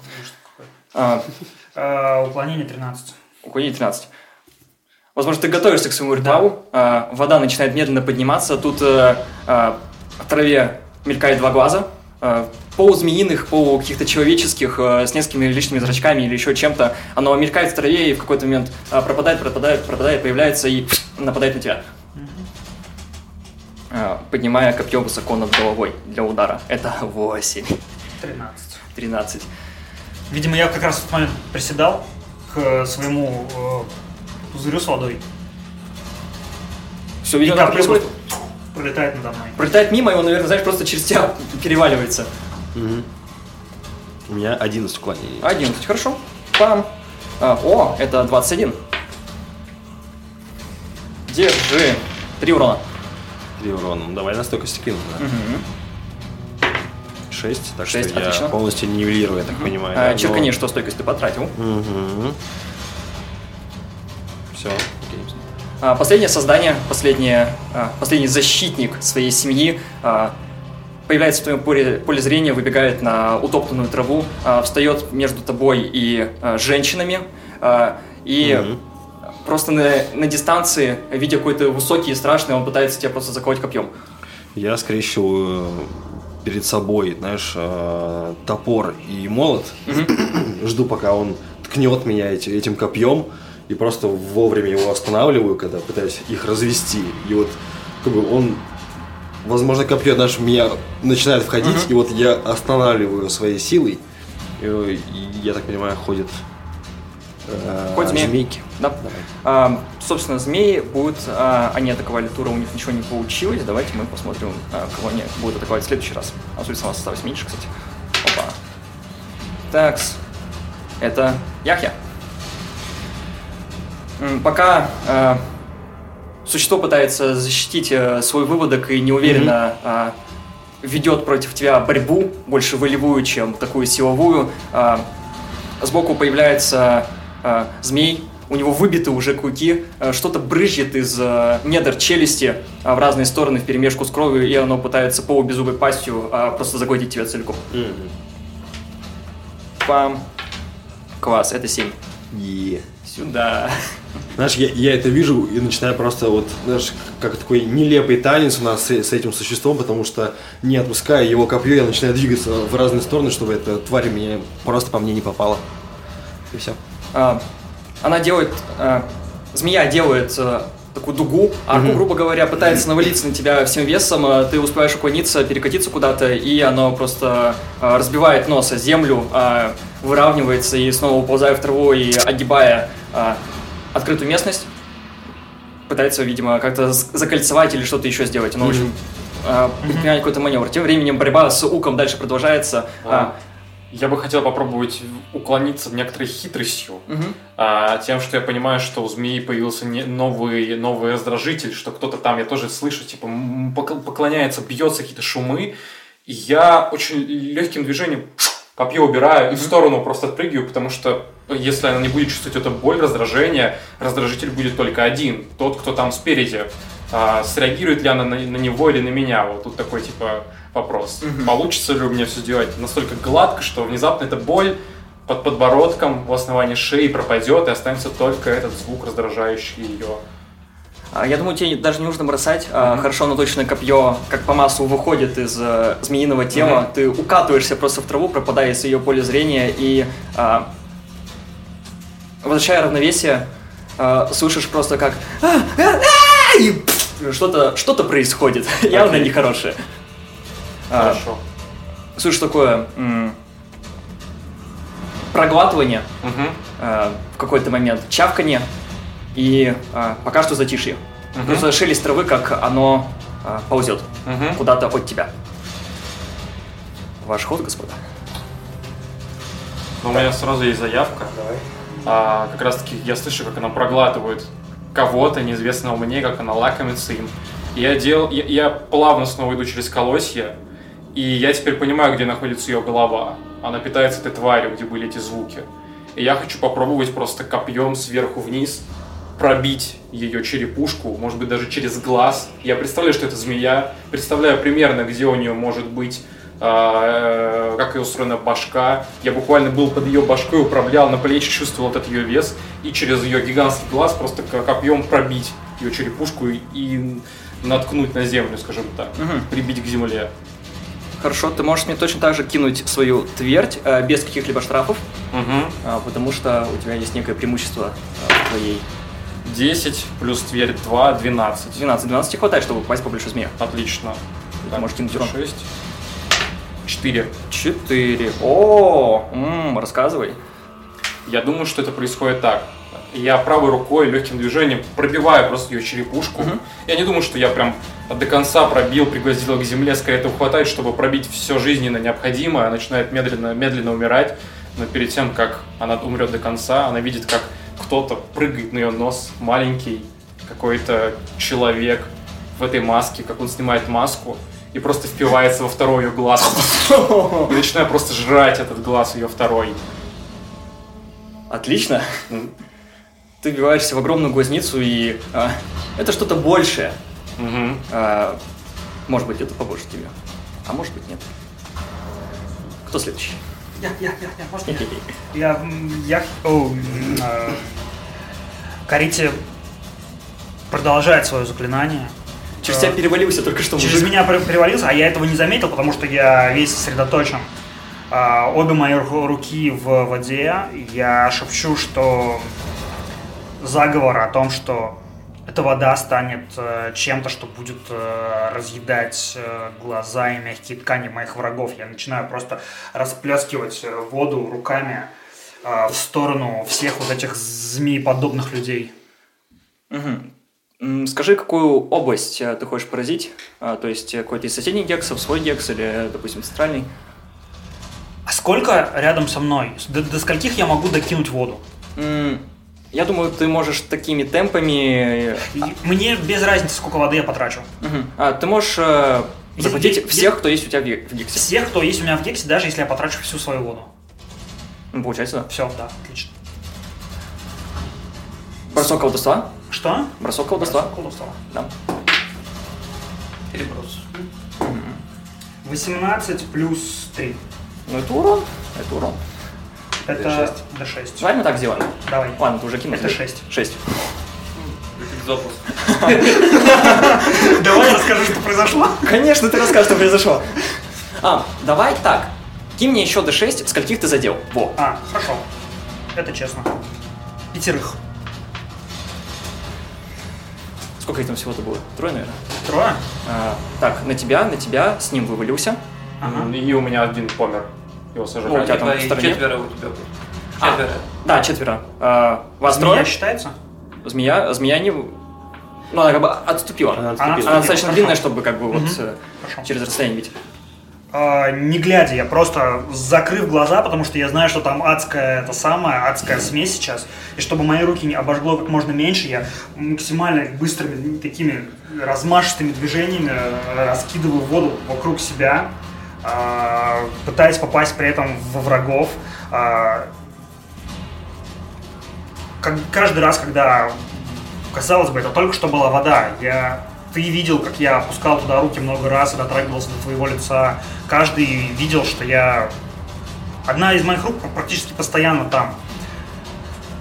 А, Э, уклонение 13. Уклонение 13. Возможно, ты готовишься к своему ритуалу, а, вода начинает медленно подниматься, тут э, а, в траве мелькает два глаза, а, полузмеиных, полу каких-то человеческих, э, с несколькими лишними зрачками или еще чем-то. Оно мелькает в траве и в какой-то момент а, пропадает, пропадает, пропадает, появляется и нападает на тебя. А, Поднимая копье высоко над головой для удара. Это 8, 13. 13. Видимо, я как раз в этот момент приседал к своему э, пузырю с водой. Все, И видимо, как происходит. Пролетает надо мной. Пролетает мимо, и он, наверное, знаешь, просто через тебя переваливается. Мгм. У меня 11 уклонений. 11, хорошо. Пам. А, о, это 21. Держи. Три урона. Три урона. Ну, давай на стойкость кину. Да. 6, так Шесть, что я отлично. полностью нивелирую, я так понимаю. А, да, черкани, но- что стойкость ты потратил. Мгм. Все, окей. А, Последнее создание, последнее, а, последний защитник своей семьи а, появляется в твоем поле, поле зрения, выбегает на утоптанную траву, а, встает между тобой и а, женщинами, а, и Мгм. Просто на, на дистанции, видя какой-то высокий и страшный, он пытается тебя просто заколоть копьем. Я скрещиваю перед собой, знаешь, э, топор и молот. Жду, пока он ткнет меня эти- этим копьем. И просто вовремя его останавливаю, когда пытаюсь их развести. И вот как бы он, возможно, копье наш меня начинает входить, и вот я останавливаю своей силой. И, и, я так понимаю, ходит э, Ходит змея. змейки. Да. А, собственно, змеи будут, а, они атаковали тура, у них ничего не получилось. Давайте мы посмотрим, а, кого они будут атаковать в следующий раз. А, у нас осталось меньше, кстати. Опа. Такс. Это Яхья. Пока а, существо пытается защитить э, свой выводок и неуверенно а, ведет против тебя борьбу, больше волевую, чем такую силовую, а, сбоку появляется а, змей, у него выбиты уже клыки, а, что-то брызжет из а, недр челюсти а, в разные стороны в перемешку с кровью, и оно пытается полубеззубой пастью а, просто заглотить тебя целиком. Мгм. Пам. Класс, это 7. Е. Сюда. Знаешь, я, я это вижу и начинаю просто вот, знаешь, как такой нелепый танец у нас с, с этим существом, потому что не отпуская его копье, я начинаю двигаться в разные стороны, чтобы эта тварь мне просто по мне не попала. И все. А, она делает... а, змея делает а, такую дугу, арку, грубо говоря, пытается навалиться на тебя всем весом, а ты успеваешь уклониться, перекатиться куда-то, и оно просто разбивает нос о землю, выравнивается и снова уползая в траву и огибая открытую местность, пытается, видимо, как-то закольцевать или что-то еще сделать. Оно, в общем, а, предпринимает какой-то маневр. Тем временем борьба с Уком дальше продолжается. А, Я бы хотел попробовать уклониться некоторой хитростью, мгм. а, тем, что я понимаю, что у змеи появился не- новый, новый раздражитель, что кто-то там, я тоже слышу, типа, поклоняется, бьется какие-то шумы, и я очень легким движением копье убираю и в сторону просто отпрыгиваю, потому что если она не будет чувствовать эту боль, раздражение, раздражитель будет только один, тот, кто там спереди. А, среагирует ли она на, на него или на меня? Вот тут такой, типа, вопрос. Получится ли у меня все сделать настолько гладко, что внезапно эта боль под подбородком в основании шеи пропадет, и останется только этот звук, раздражающий ее. А, Я думаю, тебе даже не нужно бросать. А, Хорошо наточенное копье, как по массу, выходит из э, змеиного тела. Мгм. Ты укатываешься просто в траву, пропадая из ее поля зрения и, а, возвращая равновесие, а, слышишь просто как и что-то что происходит, явно Окей. А, Хорошо. Слышишь такое м, проглатывание Мгм. а, в какой-то момент, чавканье и а, пока что затишье. Мгм. Просто шелест травы, как оно а, ползет Мгм. куда-то от тебя. Ваш ход, господа. Но у меня сразу есть заявка. Давай. А, как раз таки я слышу, как она проглатывает кого-то неизвестного мне, как она лакомится им. Я, дел... я, я плавно снова иду через колосья, и я теперь понимаю, где находится ее голова. Она питается этой тварью, где были эти звуки. И я хочу попробовать просто копьем сверху вниз пробить ее черепушку, может быть, даже через глаз. Я представляю, что это змея, представляю примерно, где у нее может быть а, э, как ее устроена башка. Я буквально был под ее башкой, управлял на плечи, чувствовал этот ее вес, и через ее гигантский глаз просто копьем пробить ее черепушку и, и наткнуть на землю, скажем так, Мгм. прибить к земле. Хорошо, ты можешь мне точно так же кинуть свою твердь э, без каких-либо штрафов, Мгм. а, потому что у тебя есть некое преимущество в твоей 10 плюс тверь 2, 12. 12. 12 хватает, чтобы попасть по большой змея. Отлично. Ты можешь кинуть урон. 6. 4. 4. О, м, рассказывай. Я думаю, что это происходит так. Я правой рукой легким движением пробиваю просто ее черепушку. Мгм. Я не думаю, что я прям до конца пробил, пригвоздил к земле, скорее этого хватает, чтобы пробить все жизненно необходимое. Она начинает медленно, медленно умирать, но перед тем, как она умрет до конца, она видит, как кто-то прыгает на ее нос, маленький какой-то человек в этой маске, как он снимает маску и просто впивается во второй ее глаз. И начинает просто жрать этот глаз ее второй. Отлично. Ты вбиваешься в огромную глазницу, и а, это что-то большее. Мгм. А, может быть, это побольше тебя. А может быть, нет. Кто следующий? Я, я, я, я, можно я? Я, я, о, э, Карите продолжает свое заклинание. Через тебя перевалился только что Через мужик. меня перевалился, а я этого не заметил, потому что я весь сосредоточен. А, обе мои ру- руки в воде. Я шепчу, что заговор о том, что эта вода станет э, чем-то, что будет э, разъедать э, глаза и мягкие ткани моих врагов. Я начинаю просто расплескивать воду руками в сторону всех вот этих змееподобных людей. М, Скажи, какую область ты хочешь поразить? А, то есть какой-то из соседних гексов, свой гекс или, допустим, центральный? А сколько рядом со мной? До, до скольких я могу докинуть воду? М, Я думаю, ты можешь такими темпами... Мне без разницы, сколько воды я потрачу. Мгм. А, ты можешь э, Е- захватить е- всех, кто есть у тебя в ге- в гексе. Всех, кто есть у меня в Гексе, даже если я потрачу всю свою воду. Ну, Получается, да. Все, да, отлично. Бросок колдовства? Что? Бросок колдовства? Колдовство. Да. Переброс. 18 плюс 3. Ну, это урон. Это урон. Это D6. D6. Давай мы так сделаем. Давай. Ладно, ты уже кинул. Это 6. 6. Запуск. Давай я расскажу, что произошло. Конечно, ты расскажешь, что произошло. А, давай так. Кинь мне еще D6, скольких ты задел. Во. А, хорошо. Это честно. Пятерых. Сколько их там всего-то было? Трое, наверное. Трое? А, так, на тебя, на тебя, с ним вывалился. Ага. И у меня один помер. Его сожрали. Ну, у тебя там в и стороне? четверо у тебя будет. А. Четверо. Да, четверо. А, вас Змея трое? считается? Змея, змея не... Ну, она как бы отступила. Она Она, отступила. отступила. достаточно Хорошо. длинная, чтобы как бы вот Мгм. э, Хорошо. через расстояние бить. А, не глядя, я просто закрыв глаза, потому что я знаю, что там адская это самая, адская смесь сейчас. И чтобы мои руки не обожгло как можно меньше, я максимально быстрыми такими размашистыми движениями э, раскидываю воду вокруг себя, а, пытаясь попасть при этом во врагов. А, каждый раз, когда казалось бы, это только что была вода. Я, ты видел, как я опускал туда руки много раз и дотрагивался до твоего лица. Каждый видел, что я... Одна из моих рук практически постоянно там.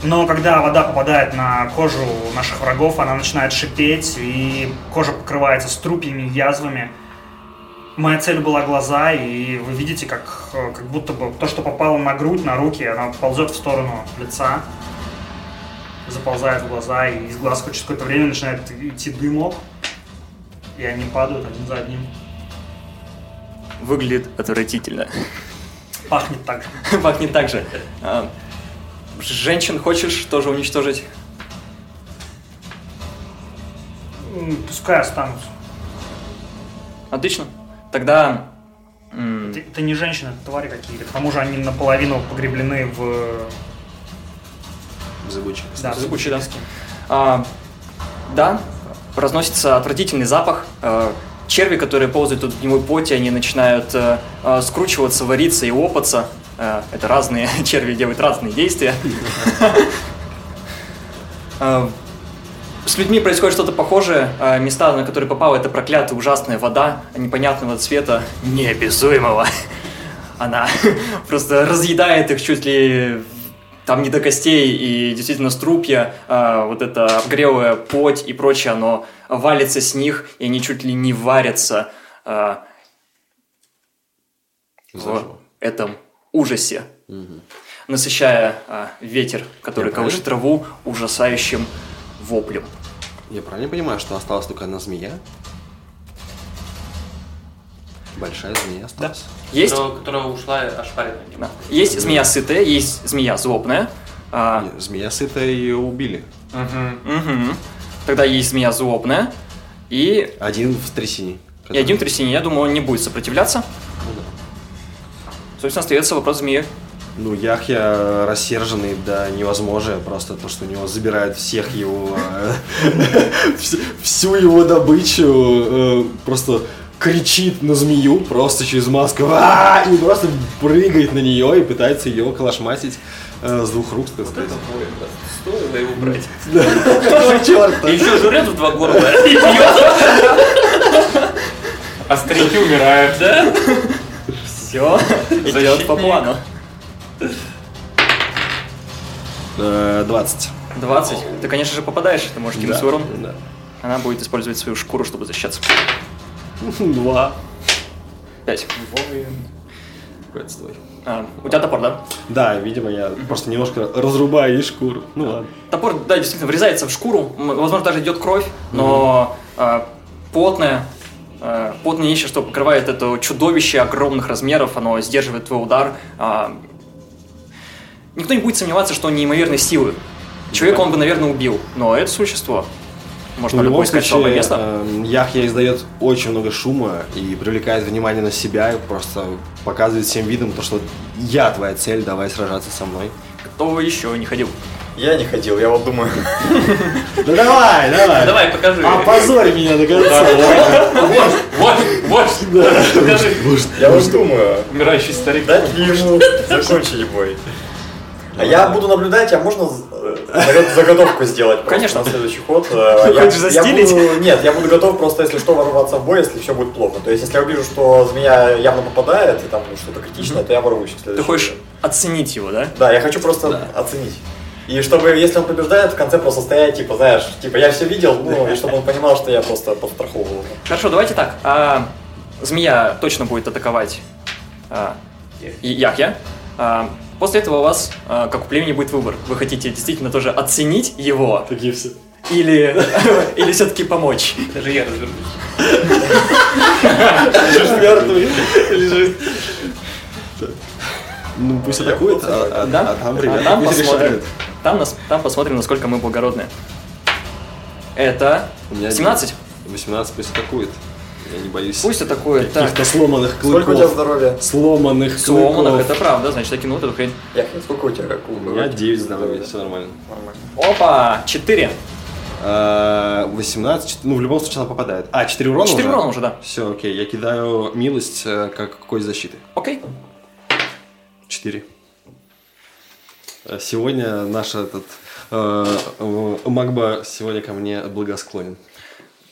Но когда вода попадает на кожу наших врагов, она начинает шипеть, и кожа покрывается струпьями, язвами. Моя цель была глаза, и вы видите, как, как будто бы то, что попало на грудь, на руки, оно ползет в сторону лица заползает в глаза, и из глаз через какое-то время начинает идти дымок, и они падают один за одним. Выглядит отвратительно. Пахнет так же. Пахнет так же. А, женщин хочешь тоже уничтожить? Пускай останутся. Отлично. Тогда... Это, это не женщины, это твари какие-то. К тому же они наполовину погреблены в... Зыбучий. Да, в Зыбучий, да. А, да, разносится отвратительный запах. А, черви, которые ползают тут в гнилой поте, они начинают а, а, скручиваться, вариться и лопаться. Это разные черви делают разные действия. А, С людьми происходит что-то похожее. А, Места, на которые попала эта проклятая ужасная вода непонятного цвета, неописуемого. Она просто разъедает их чуть ли там не до костей, и действительно струпья, а, вот это обгрелая плоть и прочее, оно валится с них, и они чуть ли не варятся а, в этом ужасе, насыщая а, ветер, который колышет траву ужасающим воплем. Я правильно понимаю, что осталась только одна змея? Большая змея осталась. Есть, Которая, которая ушла ошпаренная. да, есть змея сытая, есть змея злобная, А, Не, Змея сытая ее убили. мгм. Тогда есть змея злобная. И, Один в трясине. и один в трясине. Я думаю, он не будет сопротивляться. Собственно, остается вопрос змеи. Ну, Яхья рассерженный до невозможно, просто то, что у него забирают всех его, вс- всю его добычу, э, просто кричит на змею просто через маску «А!» и просто прыгает на нее и пытается ее калашматить э, с двух рук, так сказать. Стоило его брать. Какого черта? И еще жрет в два горла. А старики умирают. Да? Все идет по плану. Э, 20. 20. Ты, конечно же, попадаешь, ты можешь кинуть Да, свой урон. Да. Она будет использовать свою шкуру, чтобы защищаться. Два. 5. Какой отстой. у тебя топор, да? Да, видимо, я просто немножко разрубаю ей шкуру. Ну ладно. Топор, да, действительно, врезается в шкуру. Возможно, даже идет кровь, но а, потное, а, потное нечто, что покрывает это чудовище огромных размеров, оно сдерживает твой удар. А, никто не будет сомневаться, что он неимоверной силы. Человека он бы, наверное, убил, но это существо. Можно Ну, в любое искать слабое случае, место. э, Яхья издает очень много шума и привлекает внимание на себя, и просто показывает всем видом то, что я твоя цель, давай сражаться со мной. Кто еще не ходил? Я не ходил, я вот думаю. Да давай, давай! Давай, покажи. Опозорь меня до конца! Вот, вот, вот. Покажи. Я вот думаю, Умирающий старик. ему закончить бой. А я буду наблюдать, а можно э, загот- заготовку сделать Конечно. на следующий ход? Э, хочешь застилить? Нет, я буду готов просто, если что, ворваться в бой, если все будет плохо. То есть, если я увижу, что змея явно попадает, и там что-то критичное, то я ворвусь. Ты хочешь оценить его, да? Да, я хочу просто оценить. И чтобы, если он побеждает, в конце просто стоять, типа, знаешь, типа, я все видел, ну, и чтобы он понимал, что я просто подстраховывал. Хорошо, давайте так. А, змея точно будет атаковать а, Яхья. А, после этого у вас, а, как у племени, будет выбор. Вы хотите действительно тоже оценить его Такие все. или, или все-таки помочь? Даже я развернусь. Мертвый лежит. Ну пусть атакует, а, а- Да? а там А ребята там посмотрим. Там, нас, там посмотрим, насколько мы благородны. Это У меня 17. 18 пусть атакует. Я не боюсь. Пусть атакует. Так, Каких-то сломанных клыков. Сколько у тебя здоровья? Сломанных сломанных, клыков. это правда, значит, я кину эту хрень. Я сколько у тебя? У меня 9 здоровья, все нормально. Нормально. Опа, 4. А, 18, ну в любом случае она попадает. А, 4 урона 4 уже? урона уже, да. Все, окей, я кидаю милость э, как кость защиты. Окей. 4. Сегодня наш этот э, э, Магба сегодня ко мне благосклонен.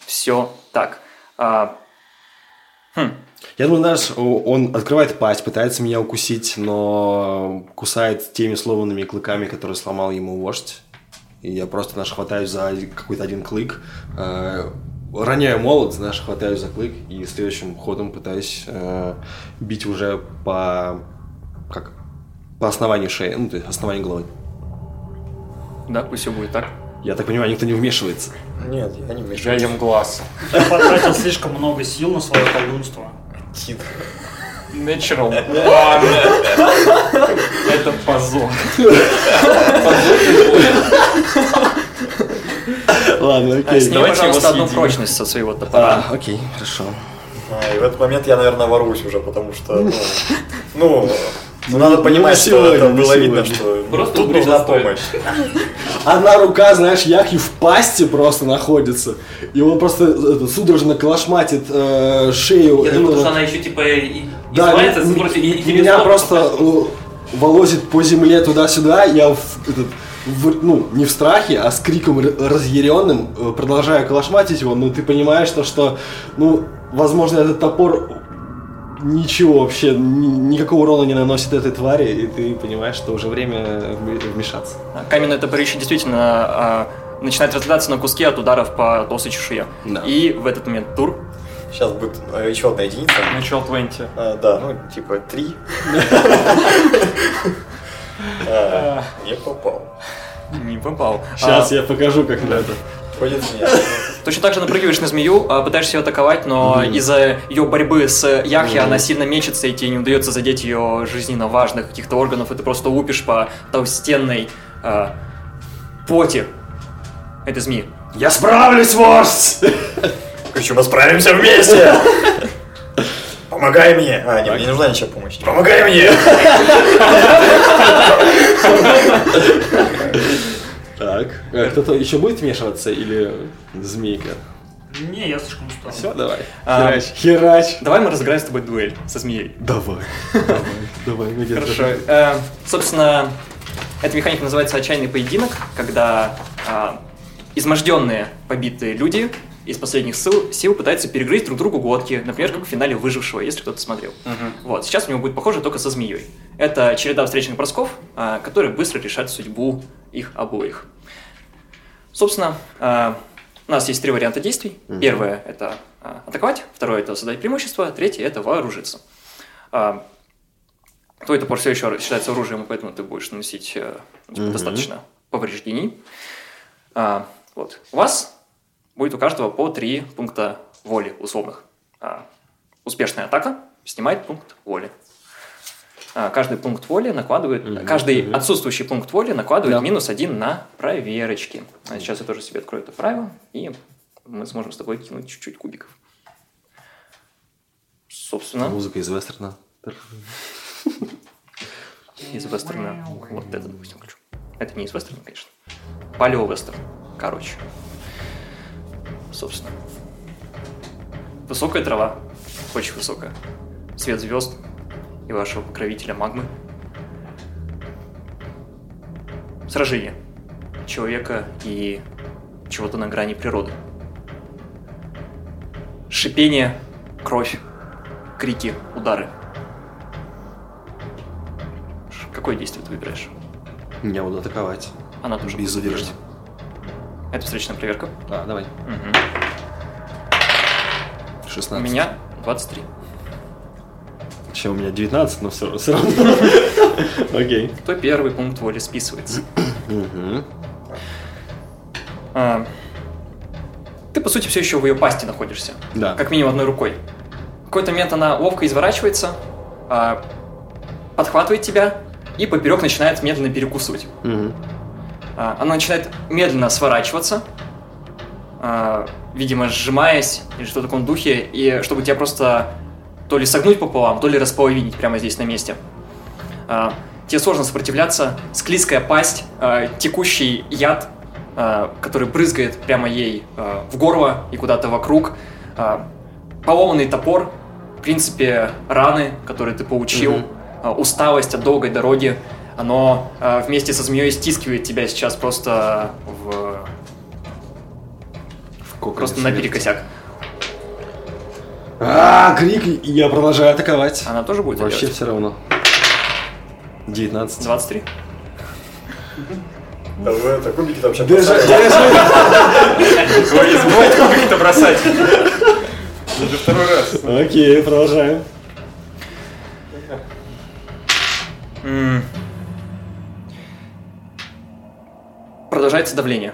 Все так. А, хм, Я думаю, знаешь, он открывает пасть, пытается меня укусить, но кусает теми сломанными клыками, которые сломал ему вождь. И я просто, знаешь, хватаюсь за какой-то один клык, э, роняю молот, знаешь, хватаюсь за клык и следующим ходом пытаюсь э, бить уже по, как, по основанию шеи, ну, то есть основанию головы. да, пусть все будет так. Я так понимаю, никто не вмешивается. Нет, я не Я мешаю. ем глаз. Ты потратил слишком много сил на свое колдунство. Natural one. Это позор. Ладно, окей. сними, давайте пожалуйста, его одну прочность со своего топора. А, окей, хорошо. А, и в этот момент я, наверное, ворвусь уже, потому что, ну, ну, Ну, надо понимать, что сегодня, это было видно, что ну, Просто тут нужна помощь. Одна рука, знаешь, Яхи в пасти просто находится. И он просто это, судорожно калашматит э, шею. Я думаю, этого- что она еще типа и- Да, издевается, м- спросит, и- и меня просто э, волозит по земле туда-сюда, я в- этот, в- ну, не в страхе, а с криком разъяренным э, продолжаю калашматить его, но ты понимаешь, то, что, ну, возможно, этот топор ничего вообще, ни- никакого урона не наносит этой твари, и ты понимаешь, что уже время вме- вмешаться. А, Каменное топорище действительно а, начинает разлетаться на куски от ударов по толстой чешуе. Да. И в этот момент тур. Сейчас будет э, еще одна единица. Natural 20. А, да, ну, типа, три. А, Не попал. Не попал. Сейчас А, я покажу, как на это. Ходит змея. Точно так же напрыгиваешь на змею, а, пытаешься ее атаковать, но из-за ее борьбы с Яхи она сильно мечется, и тебе не удается задеть ее жизненно важных каких-то органов, и ты просто лупишь по толстенной а, плоти этой змеи. Я справлюсь, вождь! Короче, мы справимся вместе! Помогай мне! А, нет, мне не нужна ничья помощь. Помогай мне! Так, а кто-то еще будет вмешиваться или змейка? Не, я слишком устал. Все, давай. А, Херач, херач. Давай мы разыграем с тобой дуэль со змеей. Давай, давай, давай. Хорошо. Э, собственно, эта механика называется отчаянный поединок, когда а, изможденные, побитые люди из последних сил, сил пытаются перегрызть друг другу глотки, например, как в финале выжившего, если кто-то смотрел. Вот, сейчас у него будет похоже только со змеей. Это череда встречных бросков, а, которые быстро решат судьбу их обоих. Собственно, а, у нас есть три варианта действий. Первое – это а, атаковать, второе – это создать преимущество, третье – это вооружиться. Твой топор все еще считается оружием, поэтому ты будешь наносить э, типа, достаточно повреждений. А, вот. У вас будет у каждого по три пункта воли условных. А, успешная атака снимает пункт воли. А, каждый пункт воли накладывает, Мгм, каждый мгм. отсутствующий пункт воли накладывает Да. минус один на проверочки. А сейчас я тоже себе открою это правило, и мы сможем с тобой кинуть чуть-чуть кубиков. Собственно, Музыка из вестерна. из вестерна. Вот это, допустим, включу. Это не из вестерна, конечно. Палео-вестерн. Короче. Собственно. Высокая трава. Очень высокая. Свет звезд и вашего покровителя магмы. Сражение. Человека и чего-то на грани природы. Шипение, кровь, крики, удары. Какое действие ты выбираешь? Я буду атаковать. Она тоже Без задержки. Это встречная проверка. А, давай. Мгм. 16. У меня 23. Еще у меня 19, но все, все равно. Окей. То первый пункт воли списывается. А, ты, по сути, все еще в ее пасти находишься. Да. Как минимум одной рукой. В какой-то момент она ловко изворачивается, а, подхватывает тебя и поперек начинает медленно перекусывать. А, Она начинает медленно сворачиваться, видимо, сжимаясь или что в таком духе, и чтобы тебя просто то ли согнуть пополам, то ли располовинить прямо здесь на месте. А, Тебе сложно сопротивляться, склизкая пасть, а, текущий яд, а, который брызгает прямо ей в горло и куда-то вокруг, поломанный топор, в принципе, раны, которые ты получил, а, усталость от долгой дороги, оно вместе со змеей стискивает тебя сейчас просто в В просто на смерти. А, крик, и я продолжаю атаковать. Она тоже будет Вообще делать? все равно. 19. 23. Да вы это, кубики там сейчас Держи, Ой, не забывайте кубики-то бросать. Уже второй раз. Окей, продолжаем. Продолжается давление.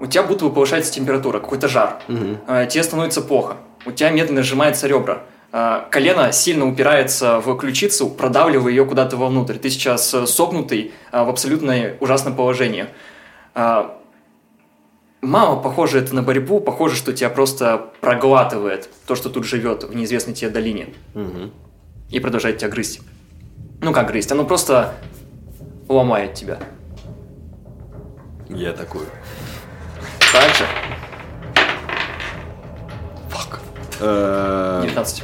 У тебя будто бы повышается температура, какой-то жар. А, Тебе становится плохо. У тебя медленно сжимается ребра. А, Колено сильно упирается в ключицу, продавливая ее куда-то вовнутрь. Ты сейчас э, согнутый а, в абсолютно ужасном положении. А, Мало похоже это на борьбу, похоже, что тебя просто проглатывает то, что тут живет в неизвестной тебе долине Мгм. и продолжает тебя грызть. Ну как грызть? Оно просто ломает тебя. Я атакую. Также Э, 19.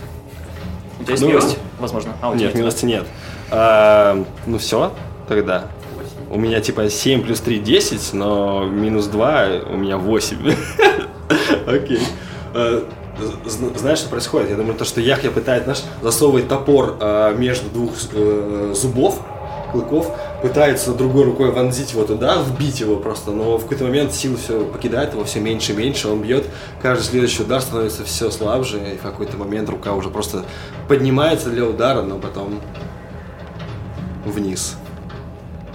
У тебя есть Ну, милость? Возможно. А, у тебя Нет, милости нет. А, Ну все, тогда. У меня типа 7 плюс 3 10, но минус 2 у меня 8. Окей. Э, Знаешь, что происходит? Я думаю, то, что Яхья пытает наш засовывать топор э, между двух э, зубов, клыков, пытается другой рукой вонзить его туда, вбить его просто, но в какой-то момент силы все покидает его все меньше и меньше, он бьет, каждый следующий удар становится все слабже, и в какой-то момент рука уже просто поднимается для удара, но потом вниз.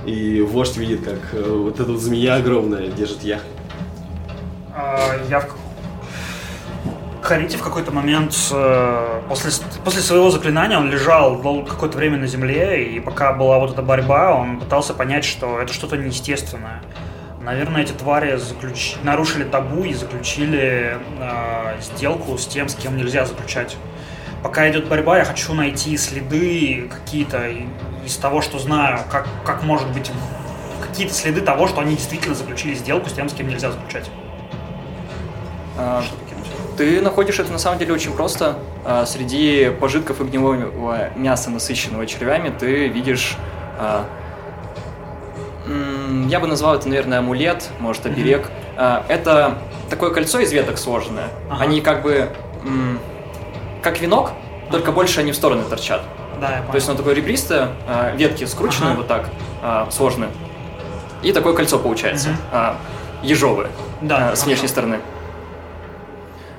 И вождь видит, как э, вот эта вот змея огромная держит Яхью. А, я в Карите в какой-то момент э, после, после своего заклинания он лежал какое-то время на земле, и пока была вот эта борьба, он пытался понять, что это что-то неестественное. Наверное, эти твари заключ- нарушили табу и заключили э, сделку с тем, с кем нельзя заключать. Пока идет борьба, я хочу найти следы какие-то из того, что знаю, как, как может быть какие-то следы того, что они действительно заключили сделку с тем, с кем нельзя заключать. А, Ты находишь это на самом деле очень просто. А, Среди пожитков и гнилого мяса, насыщенного червями, ты видишь... а, Я бы назвал это, наверное, амулет, может, оберег. А, Это такое кольцо из веток сложенное. Ага. Они как бы... Как венок, только больше они в стороны торчат. Да, я понял. То есть оно такое ребристое, ветки скручены Ага. вот так, сложены. И такое кольцо получается. А, Ежовое да, с внешней стороны.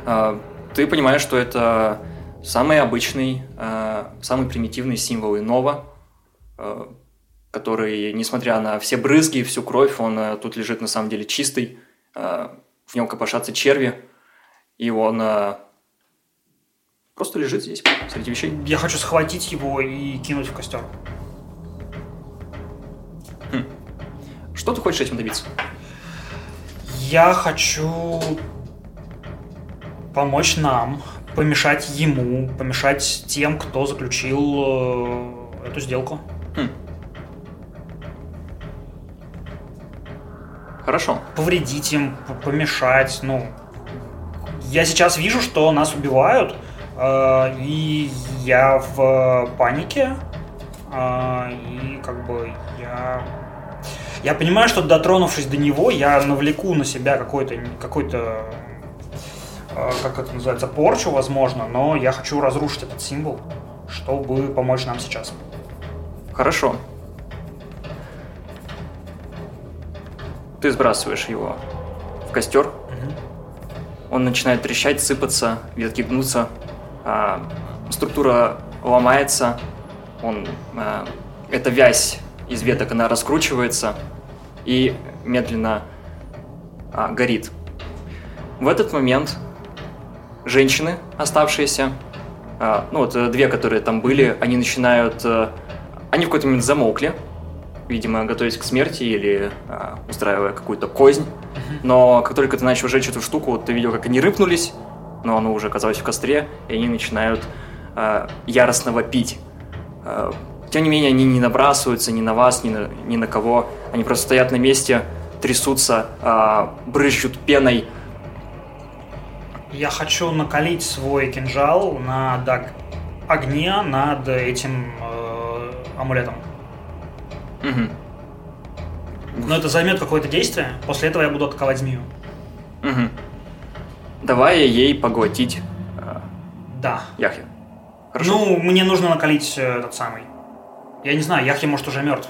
А, Ты понимаешь, что это самый обычный, а, самый примитивный символ иного, а, который, несмотря на все брызги и всю кровь, он тут лежит на самом деле чистый, в нем копошатся черви, и он просто лежит здесь, среди вещей. Я хочу схватить его и кинуть в костер. Что ты хочешь этим добиться? Я хочу помочь нам, помешать ему, помешать тем, кто заключил э, эту сделку. Хорошо. Повредить им, помешать. Ну, я сейчас вижу, что нас убивают, э, и я в панике. э, и как бы я Я понимаю, что дотронувшись до него, я навлеку на себя какой-то, какой-то, как это называется, порчу, возможно, но я хочу разрушить этот символ, чтобы помочь нам сейчас. Хорошо. Ты сбрасываешь его в костер. Он начинает трещать, сыпаться, ветки гнутся, а, структура ломается, он, а, эта вязь из веток, она раскручивается и медленно а, горит. В этот момент женщины, оставшиеся, а, ну вот э, две, которые там были, они начинают, э, они в какой-то момент замолкли, видимо, готовясь к смерти или а, устраивая какую-то кознь. Но как только ты начал жечь эту штуку, ты видел, как они рыпнулись, но оно уже оказалось в костре, и они начинают а, яростно вопить. Тем не менее, они не набрасываются ни на вас, ни на, ни на кого. Они просто стоят на месте, трясутся, брызжут пеной. Я хочу накалить свой кинжал над ог- огне над этим э, амулетом. Мгм. Но это займет какое-то действие. После этого я буду атаковать змею. Мгм. Давай ей поглотить а, Да. Яхе. Хорошо? Ну, мне нужно накалить э, этот самый. Я не знаю, Яхи, может, уже мертв.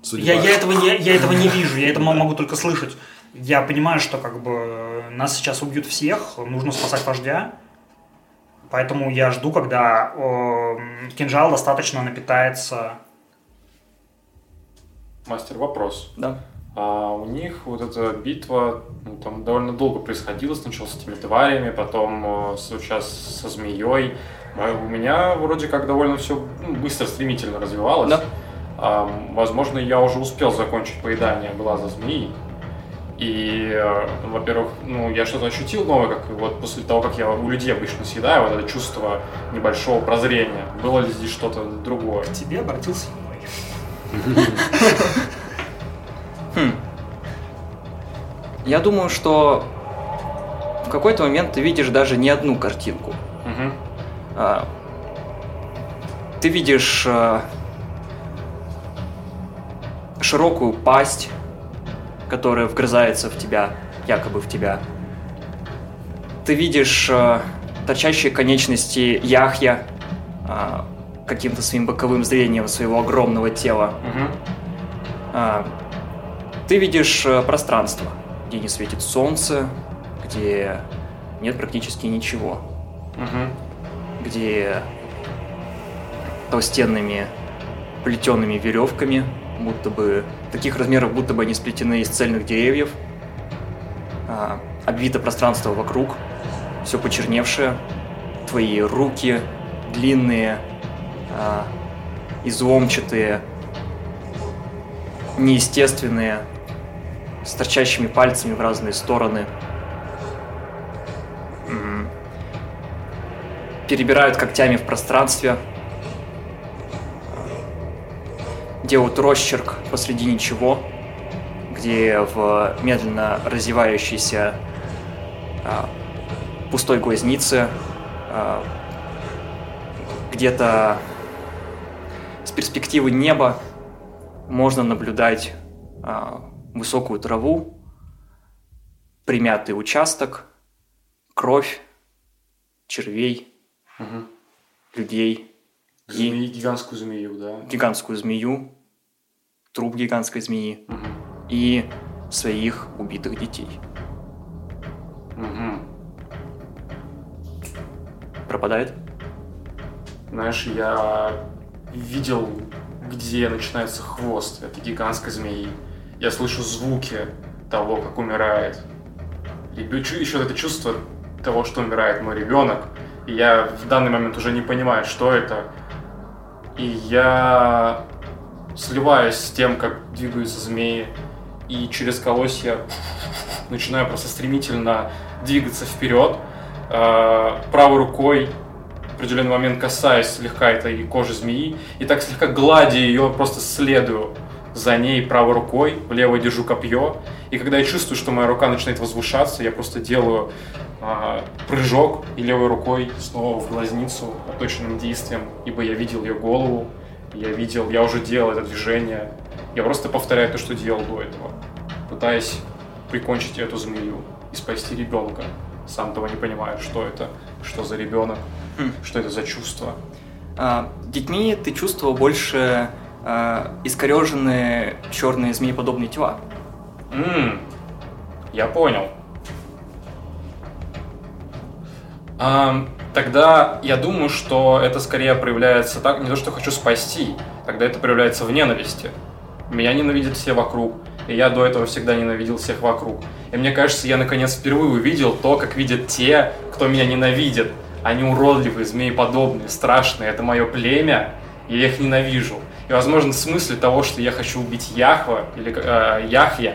Судьба. Я, я, этого не, я этого не вижу, я это могу только слышать. Я понимаю, что как бы нас сейчас убьют всех, нужно спасать вождя. Поэтому я жду, когда э, кинжал достаточно напитается. Мастер, вопрос. Да. А у них вот эта битва ну, там довольно долго происходила. Сначала с этими тварями, потом э, сейчас со змеей. А У меня вроде как довольно все быстро, стремительно развивалось. Да. А, возможно, я уже успел закончить поедание глаза змеи. И, э, во-первых, ну, я что-то ощутил новое, как вот после того, как я у людей обычно съедаю, вот это чувство небольшого прозрения. Было ли здесь что-то другое? К тебе обратился мой. Хм. Я думаю, что в какой-то момент ты видишь даже не одну картинку. А, Ты видишь а, широкую пасть, которая вгрызается в тебя, якобы в тебя. Ты видишь а, торчащие конечности Яхья а, каким-то своим боковым зрением своего огромного тела. Мгм. А, Ты видишь э, пространство, где не светит солнце, где нет практически ничего, Мгм. где толстенными плетеными веревками, будто бы таких размеров, будто бы они сплетены из цельных деревьев, а, обвито пространство вокруг, все почерневшее, твои руки длинные, а, изломчатые, неестественные, с торчащими пальцами в разные стороны. Перебирают когтями в пространстве. Делают росчерк посреди ничего, где в медленно развивающейся а, пустой глазнице а, где-то с перспективы неба можно наблюдать а, высокую траву, примятый участок, кровь, червей, Мгм. людей Змеи, и гигантскую змею, да. гигантскую змею, труп гигантской змеи Мгм. и своих убитых детей. Мгм. Пропадает? Знаешь, я видел, где начинается хвост этой гигантской змеи. Я слышу звуки того, как умирает. И еще это чувство того, что умирает мой ребенок. И я в данный момент уже не понимаю, что это. И я сливаюсь с тем, как двигаются змеи. И через колосья начинаю просто стремительно двигаться вперед. Э, Правой рукой в определенный момент касаюсь слегка этой кожи змеи и так слегка гладя ее, просто следую за ней правой рукой, в левой держу копье. И когда я чувствую, что моя рука начинает возвышаться, я просто делаю а, прыжок и левой рукой снова в глазницу точным действием, ибо я видел ее голову, я видел, я уже делал это движение. Я просто повторяю то, что делал до этого, пытаясь прикончить эту змею и спасти ребенка. Сам того не понимаю, что это, что за ребенок, Хм. что это за чувство. А, детьми ты чувствовал больше а, искореженные черные змееподобные тела. М, я понял. Тогда я думаю, что это скорее проявляется так, не то, что хочу спасти, тогда это проявляется в ненависти. Меня ненавидят все вокруг, и я до этого всегда ненавидел всех вокруг. И мне кажется, я наконец впервые увидел то, как видят те, кто меня ненавидит. Они уродливые, змееподобные, страшные, это мое племя, и я их ненавижу. И, возможно, в смысле того, что я хочу убить Яхва или э, Яхья,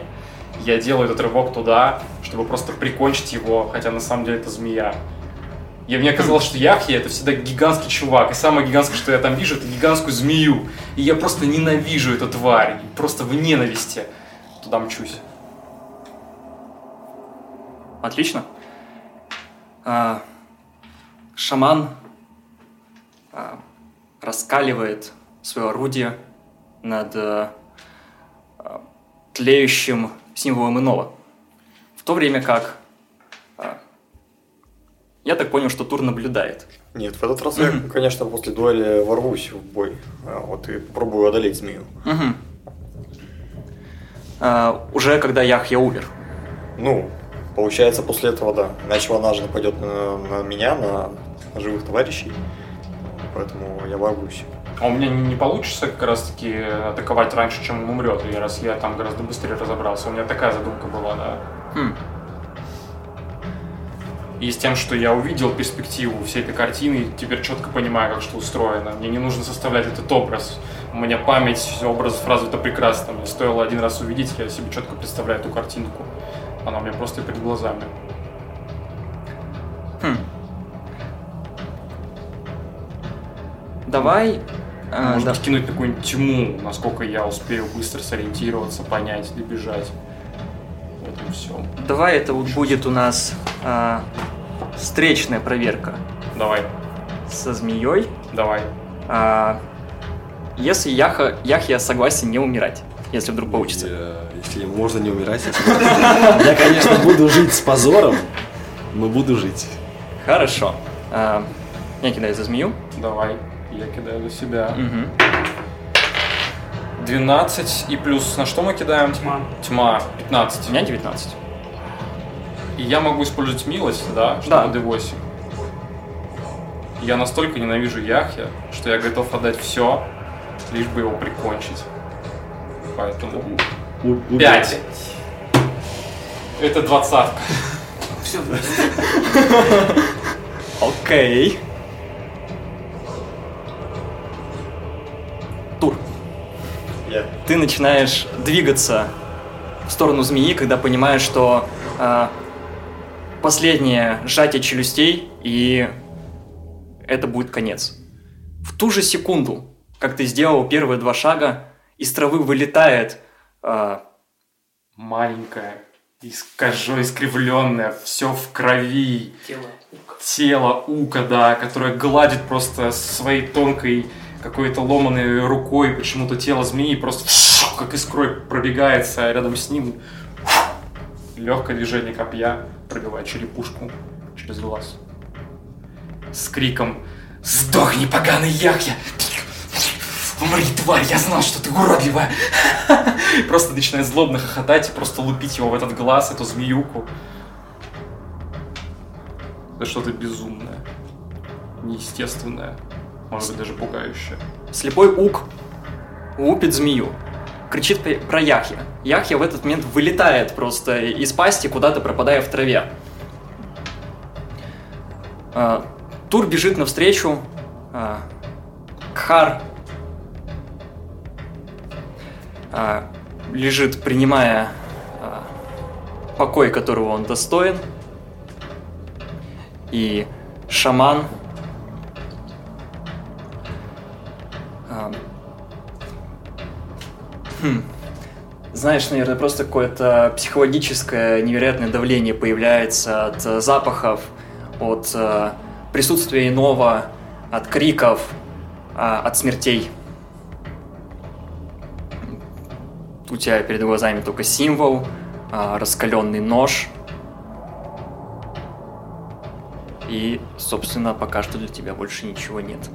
я делаю этот рывок туда, чтобы просто прикончить его, хотя на самом деле это змея. И мне казалось, что Яхья это всегда гигантский чувак. И самое гигантское, что я там вижу, это гигантскую змею. И я просто ненавижу эту тварь. И просто в ненависти туда мчусь. Отлично. А, шаман а, раскаливает свое орудие над а, тлеющим символом иного. В то время как я так понял, что Тур наблюдает. Нет, в этот раз я, конечно, после дуэли ворвусь в бой. А, Вот и попробую одолеть змею. Мгм. А, уже когда Яхья умер. Ну, получается, после этого, да. Иначе она же нападет на, на меня, на, на живых товарищей. Поэтому я ворвусь. А у меня не получится как раз таки атаковать раньше, чем он умрет, и раз я там гораздо быстрее разобрался. У меня такая задумка была, да. Хм. И с тем, что я увидел перспективу всей этой картины, теперь четко понимаю, как что устроено. Мне не нужно составлять этот образ. У меня память образов развита прекрасно. Мне стоило один раз увидеть, я себе четко представляю эту картинку. Она у меня просто перед глазами. Хм. Давай. а, Может да- быть, кинуть какую-нибудь тьму, насколько я успею быстро сориентироваться, понять, добежать. Этом всем. Давай это вот будет у нас а, встречная проверка Давай, со змеей. давай. А, если Яха, Яхья согласен не умирать, если вдруг получится. Я- Если можно не умирать, я я, конечно, буду жить с позором, но буду жить. Хорошо. А, я кидаю за змею. Давай. Я кидаю за себя. 12 и плюс на что мы кидаем? Тьма. Тьма. У 15. меня 19. И я могу использовать милость, да, Да. чтобы D8. Я настолько ненавижу Яхья, что я готов отдать все, лишь бы его прикончить. Поэтому... У- убить. 5. Это двадцатка. Все, Окей. Ты начинаешь двигаться в сторону змеи, когда понимаешь, что а, последнее сжатие челюстей, и это будет конец. В ту же секунду, как ты сделал первые два шага, из травы вылетает а, Маленькая, искажо, искривленная, все в крови. тело. Тело Ука, да, которое гладит просто своей тонкой какой-то ломаной рукой почему-то тело змеи просто как искрой пробегается рядом с ним. Легкое движение копья пробивает черепушку через глаз. С криком «Сдохни, поганый Яхья! Умри, тварь, я знал, что ты уродливая!» Просто начинает злобно хохотать и просто лупить его в этот глаз, эту змеюку. Это что-то безумное, неестественное, может быть даже пугающее. Слепой Ук лупит змею. Кричит про- Яхья. Яхья в этот момент вылетает просто из пасти, куда-то пропадая в траве. А, Тур бежит навстречу. а, Кхар а, лежит, принимая покой, которого он достоин. И шаман Хм. Знаешь, наверное, просто какое-то психологическое невероятное давление появляется от э, запахов, от э, присутствия иного, от криков, а, от смертей. У тебя перед глазами только символ, а, раскаленный нож. И, собственно, пока что для тебя больше ничего нет.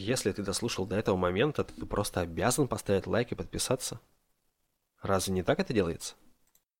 Если ты дослушал до этого момента, то ты просто обязан поставить лайк и подписаться. Разве не так это делается?